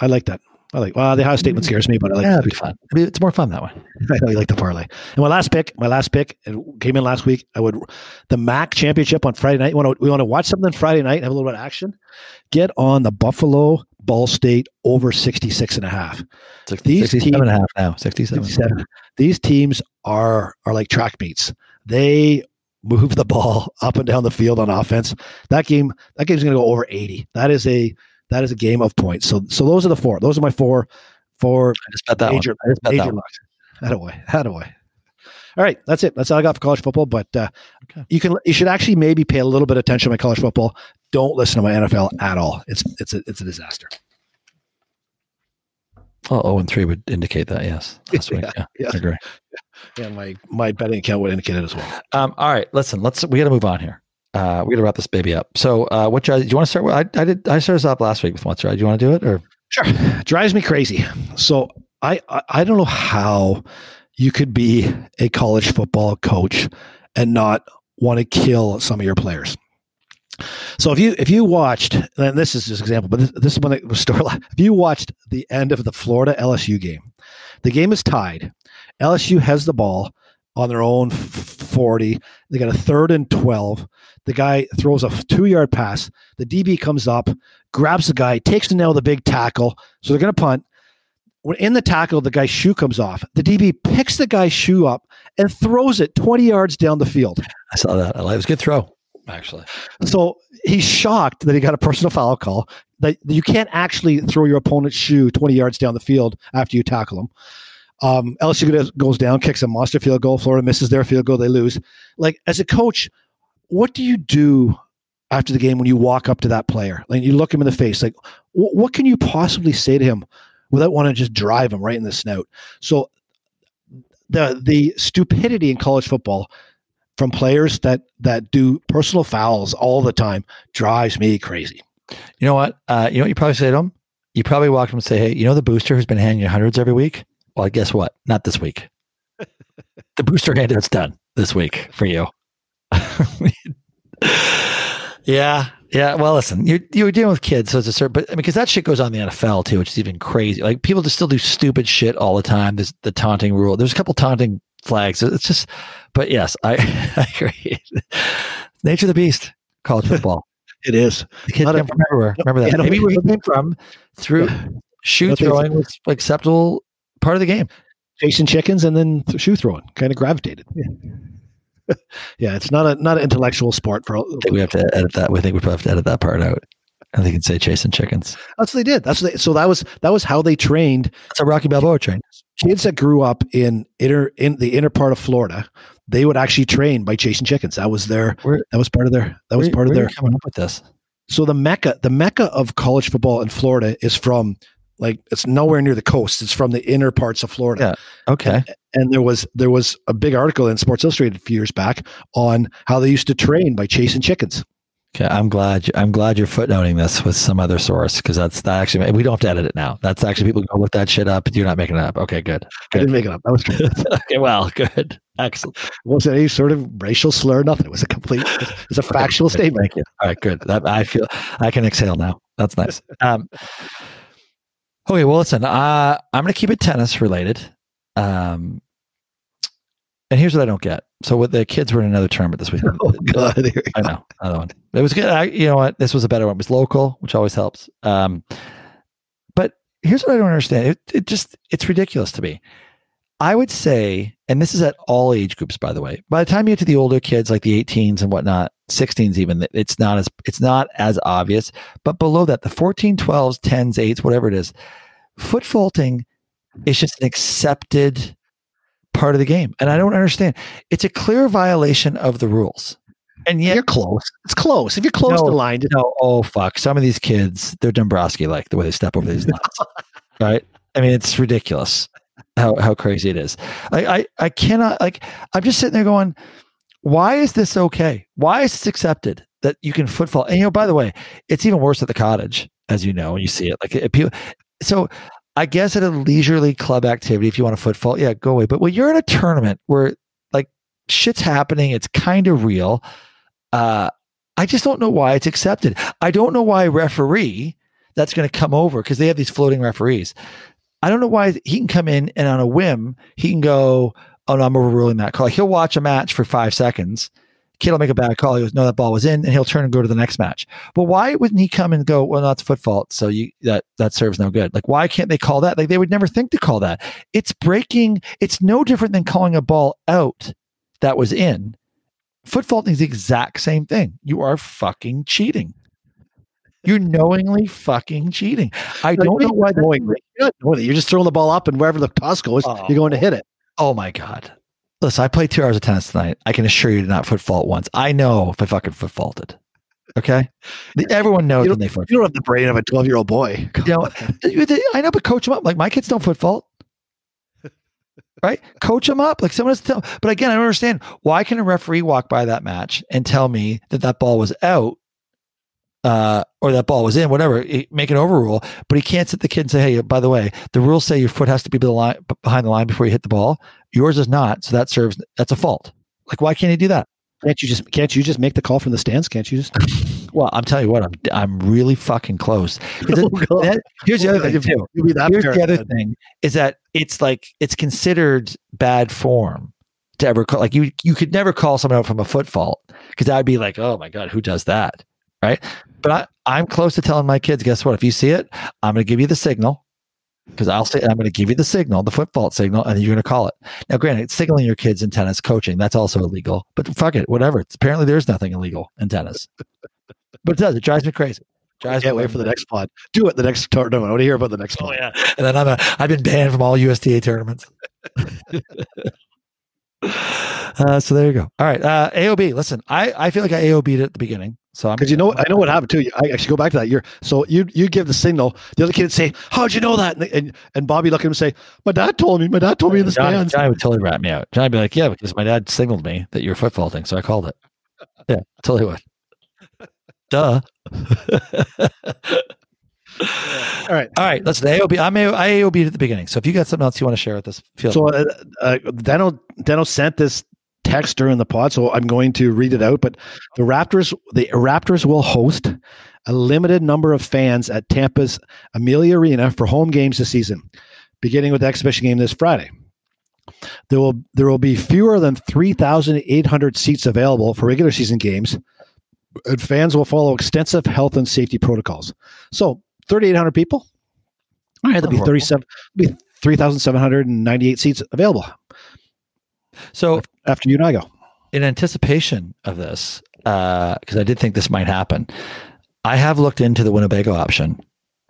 I like that. I like. Well, the Ohio State one mm. scares me, but I like.
Yeah, it'd be fun. it's more fun that way. [laughs]
I know you like the parlay. And my last pick, my last pick, it came in last week. I would the MAC championship on Friday night. We want to, we want to watch something Friday night, and have a little bit of action. Get on the Buffalo Ball State over 66 and a half.
60, these 67 teams, and a half now. 67. 67.
These teams are are like track meets. They move the [laughs] ball up and down the field on offense. That game, that game's going to go over 80. That is a that is a game of points. So so those are the four. Those are my four four
I just bet that major,
one. I major locks. That away. That away. All right, that's it. That's all I got for college football. But uh, okay. you can you should actually maybe pay a little bit of attention to my college football. Don't listen to my NFL at all. It's it's a it's a disaster.
Well, oh and three would indicate that. Yes, [laughs] last week. Yeah, yeah, I agree.
Yeah, my my betting account would indicate it as well.
Um, all right, listen. Let's we got to move on here. Uh, we got to wrap this baby up. So, uh, what do you want to start with? I, I did. I started off last week with right. Do you want to do it or?
Sure. Drives me crazy. So I, I I don't know how you could be a college football coach and not want to kill some of your players. So if you if you watched, and this is just an example, but this, this is when it was story. If you watched the end of the Florida LSU game, the game is tied. LSU has the ball on their own 40. They got a third and 12. The guy throws a two yard pass. The DB comes up, grabs the guy, takes the nail the big tackle. So they're going to punt. When in the tackle, the guy's shoe comes off. The DB picks the guy's shoe up and throws it 20 yards down the field.
I saw that. It was a good throw, actually.
So he's shocked that he got a personal foul call. That you can't actually throw your opponent's shoe 20 yards down the field after you tackle him. Um, LSU goes down, kicks a monster field goal. Florida misses their field goal. They lose. Like as a coach, what do you do after the game when you walk up to that player, like you look him in the face, like wh- what can you possibly say to him without wanting to just drive him right in the snout? So the the stupidity in college football from players that that do personal fouls all the time drives me crazy.
You know what? Uh, you know what you probably say to him? You probably walk him and say, "Hey, you know the booster who's been handing you hundreds every week? Well, guess what? Not this week. [laughs] the booster handout's done this week for you." [laughs] yeah, yeah. Well, listen, you you were dealing with kids, so it's a certain, but I mean, because that shit goes on in the NFL too, which is even crazy. Like people just still do stupid shit all the time. There's the taunting rule. There's a couple taunting flags. It's just, but yes, I, [laughs] I agree. Nature of the beast, college football.
It is.
The kids come from everywhere. Remember that.
Yeah,
Maybe where he came from through shoe
think so.
throwing was acceptable part of the game.
chasing chickens and then th- shoe throwing kind of gravitated. Yeah. [laughs] yeah, it's not a not an intellectual sport for.
I think we have to edit that. We think we probably have to edit that part out. I think it's say chasing chickens.
That's what they did. That's what they, so that was that was how they trained
That's a Rocky Balboa train.
kids that grew up in inner in the inner part of Florida. They would actually train by chasing chickens. That was their
Where-
that was part of their that was
Where-
part of their
coming up with this.
so the mecca the mecca of college football in Florida is from like it's nowhere near the coast. It's from the inner parts of Florida.
Okay.
and there was there was a big article in Sports Illustrated a few years back on how they used to train by chasing chickens.
Okay. I'm glad. You, I'm glad you're footnoting this with some other source because that's that actually. We don't have to edit it now. That's actually people go look that shit up. You're not making it up. Okay. Good.
I didn't make it up. That was [laughs] true.
okay. Well. Good. Excellent.
was it any sort of racial slur? Nothing. It was a complete. It was a factual
Okay,
statement.
Thank you. All right, good. That, I feel I can exhale now. That's nice. Um, okay, well, listen. Uh, I'm going to keep it tennis related. Um, and here's what I don't get. So, with the kids were in another tournament this week. [laughs]
Oh God! Here
I
go.
know another one. It was good. I, you know what? This was a better one. It was local, which always helps. Um, but here's what I don't understand. It, it just it's ridiculous to me. I would say, and this is at all age groups, by the way. By the time you get to the older kids, like the 18s and whatnot, 16s even, it's not as it's not as obvious. But below that, the 14, 12s, 10s, 8s, whatever it is, foot faulting is just an accepted part of the game, and I don't understand. It's a clear violation of the rules, and yet
You're close. It's close. If you're close
No.
to the line,
no, oh fuck. Some of these kids, they're Dombrowski like the way they step over these lines. [laughs] right? I mean, it's ridiculous how how crazy it is. Like I I cannot like I'm just sitting there going, why is this okay? Why is this accepted that you can footfall? And you know, by the way, it's even worse at the cottage, as you know, when you see it. Like it, people so I guess at a leisurely club activity, if you want to footfall, yeah, go away. But when you're in a tournament where like shit's happening, it's kind of real. Uh, I just don't know why it's accepted. I don't know why referee that's going to come over because they have these floating referees. I don't know why he can come in and on a whim he can go, "Oh no, I'm overruling that call." Like he'll watch a match for five seconds. Kid will make a bad call. He goes, "No, that ball was in," and he'll turn and go to the next match. But why wouldn't he come and go? Well, no, it's foot fault, so you that that serves no good. Like why can't they call that? Like they would never think to call that. It's breaking. It's no different than calling a ball out that was in. Foot faulting is the exact same thing. You are fucking cheating. You're knowingly fucking cheating. I don't know why.
knowingly. You're not knowingly. You're just throwing the ball up, and wherever the toss goes,
Oh.
you're going to hit it.
Oh my god! Listen, I played two hours of tennis tonight. I can assure you, did not foot fault once. I know if I fucking foot faulted. Okay, everyone knows when they foot.
You don't have the brain of a 12 year old boy. [laughs] Come
You know,
on.
I know, but coach them up. Like my kids don't foot fault. Right? Coach them up. Like someone has to tell. But again, I don't understand. Why can a referee walk by that match and tell me that that ball was out uh, or that ball was in, whatever, make an overrule, but he can't sit the kid and say, hey, by the way, the rules say your foot has to be the line, behind the line before you hit the ball. Yours is not. So that serves, that's a fault. Like, why can't he do that?
Can't you just can't you just make the call from the stands? Can't you just? [laughs]
Well, I'm telling you what, I'm, I'm really fucking close. [laughs]
Oh,
that- here's the other thing, too.
You'll be that
Here's the other thing is that it's like it's considered bad form to ever call like you you could never call someone out from a foot fault because that would be like oh my god who does that right but I I'm close to telling my kids guess what if you see it I'm going to give you the signal because I'll say I'm going to give you the signal the foot fault signal and you're going to call it now granted signaling your kids in tennis coaching that's also illegal but fuck it whatever it's, apparently there's nothing illegal in tennis but it does it drives me crazy drives
Can't
me
wait for the next pod. Do it the next tournament. I want to hear about the next
Oh
one.
yeah, and then I'm a I've been banned from all USTA tournaments. [laughs] Uh, so there you go. All right, uh, AOB. Listen, I, I feel like I AOB'd at the beginning, so
Because you know, I know what happened too. I actually go back to that. You're so you you give the signal. The other kids say, "How'd you know that?" And and, and Bobby look at him and say, "My dad told me. My dad told me in the
Johnny,
stands."
Johnny would totally rat me out. Johnny would be like, "Yeah, because my dad signaled me that you're foot faulting, so I called it." Yeah, totally would. Duh. [laughs]
All right.
All right, let's AOB. I'm AOB'd at the beginning. So if you got something else you want to share with us, feel
So uh, uh, Dano Dano sent this text during the pod, so I'm going to read it out. But the Raptors, the Raptors will host a limited number of fans at Tampa's Amalie Arena for home games this season, beginning with the exhibition game this Friday. There will there will be fewer than 3,800 seats available for regular season games, and fans will follow extensive health and safety protocols. So 3,800 people. All right, there'll be
Not
37, be 3,798 seats available
so
after you and I go.
in anticipation of this, uh, because I did think this might happen, I have looked into the Winnebago option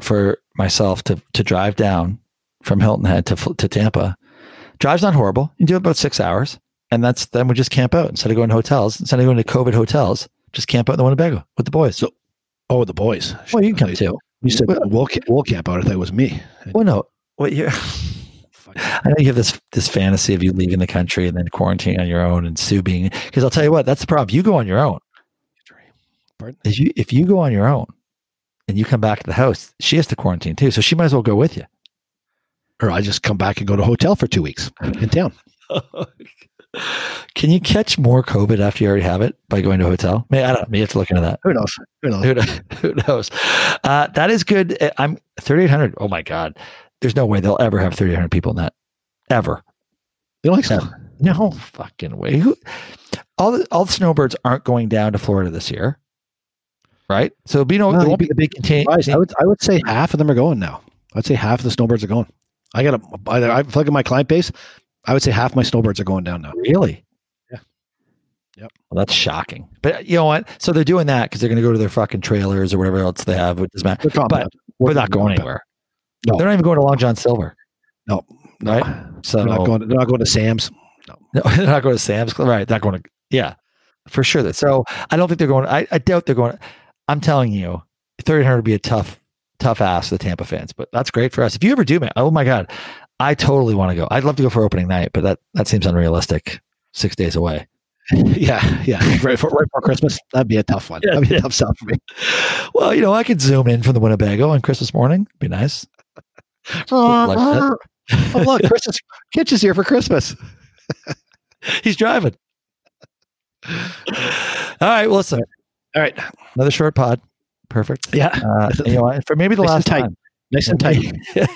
for myself to to drive down from Hilton Head to to Tampa. Drive's not horrible. You do about six hours, and that's then we just camp out instead of going to hotels. Instead of going to COVID hotels, just camp out in the Winnebago with the boys.
So- Oh, the boys.
well, you can come too.
You said we'll, ca- we'll camp out. I thought it was me.
Well, no, what you? [laughs] [laughs] I know you have this this fantasy of you leaving the country and then quarantining on your own and Sue being because I'll tell you what that's the problem. You go on your own.
Pardon?
If you if you go on your own and you come back to the house, she has to quarantine too, so she might as well go with you.
Or I just come back and go to a hotel for two weeks in town. [laughs]
Can you catch more COVID after you already have it by going to a hotel? May I don't know. Maybe you have to look into that.
Who knows? Who knows?
Who, kn- [laughs] who knows? Uh, that is good. Uh, I'm 3,800. Oh my God. There's no way they'll ever have 3,800 people in that. Ever.
You don't like so?
No fucking way. Who, all the all the snowbirds aren't going down to Florida this year, right? So there'll be no,
No,
there won't be the big contain.
I would I would say half of them are going now. I'd say half of the snowbirds are going. I got a I, I look at my client base. I would say half my snowbirds are going down now.
Really?
Yeah. Yep.
Well, that's shocking. But uh, you know what? So they're doing that because they're going to go to their fucking trailers or whatever else they have. Which doesn't matter.
Compound.
We're not going anywhere.
No.
They're not even going to Long John Silver.
No,
Right? So
they're not going. To, They're not going to Sam's.
No, [laughs] no. they're not going to Sam's Right. They're not going to, yeah, for sure. That So I don't think they're going, I, I doubt they're going, I'm telling you, 300 would be a tough, tough ass for the Tampa fans, but that's great for us. If you ever do, man, oh my God, I totally want to go. I'd love to go for opening night, but that, that seems unrealistic six days away. [laughs]
yeah, yeah. Right for right for Christmas. That'd be a tough one.
Yeah,
That'd be a tough sell for me.
Well, you know, I could zoom in from the Winnebago on Christmas morning. Be nice.
Oh look, Christmas Kitch is here for Christmas. [laughs]
He's driving. All right. Well, listen,
All right.
another short pod. Perfect.
Yeah.
Uh, you know, for maybe the
Nice
last time.
Nice and tight. [laughs]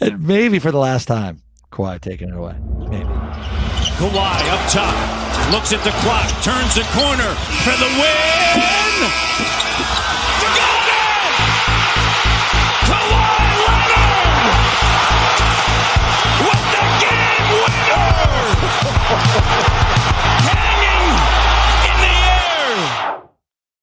and maybe for the last time, Kawhi taking it away. Maybe.
Kawhi up top, looks at the clock, turns the corner for the win.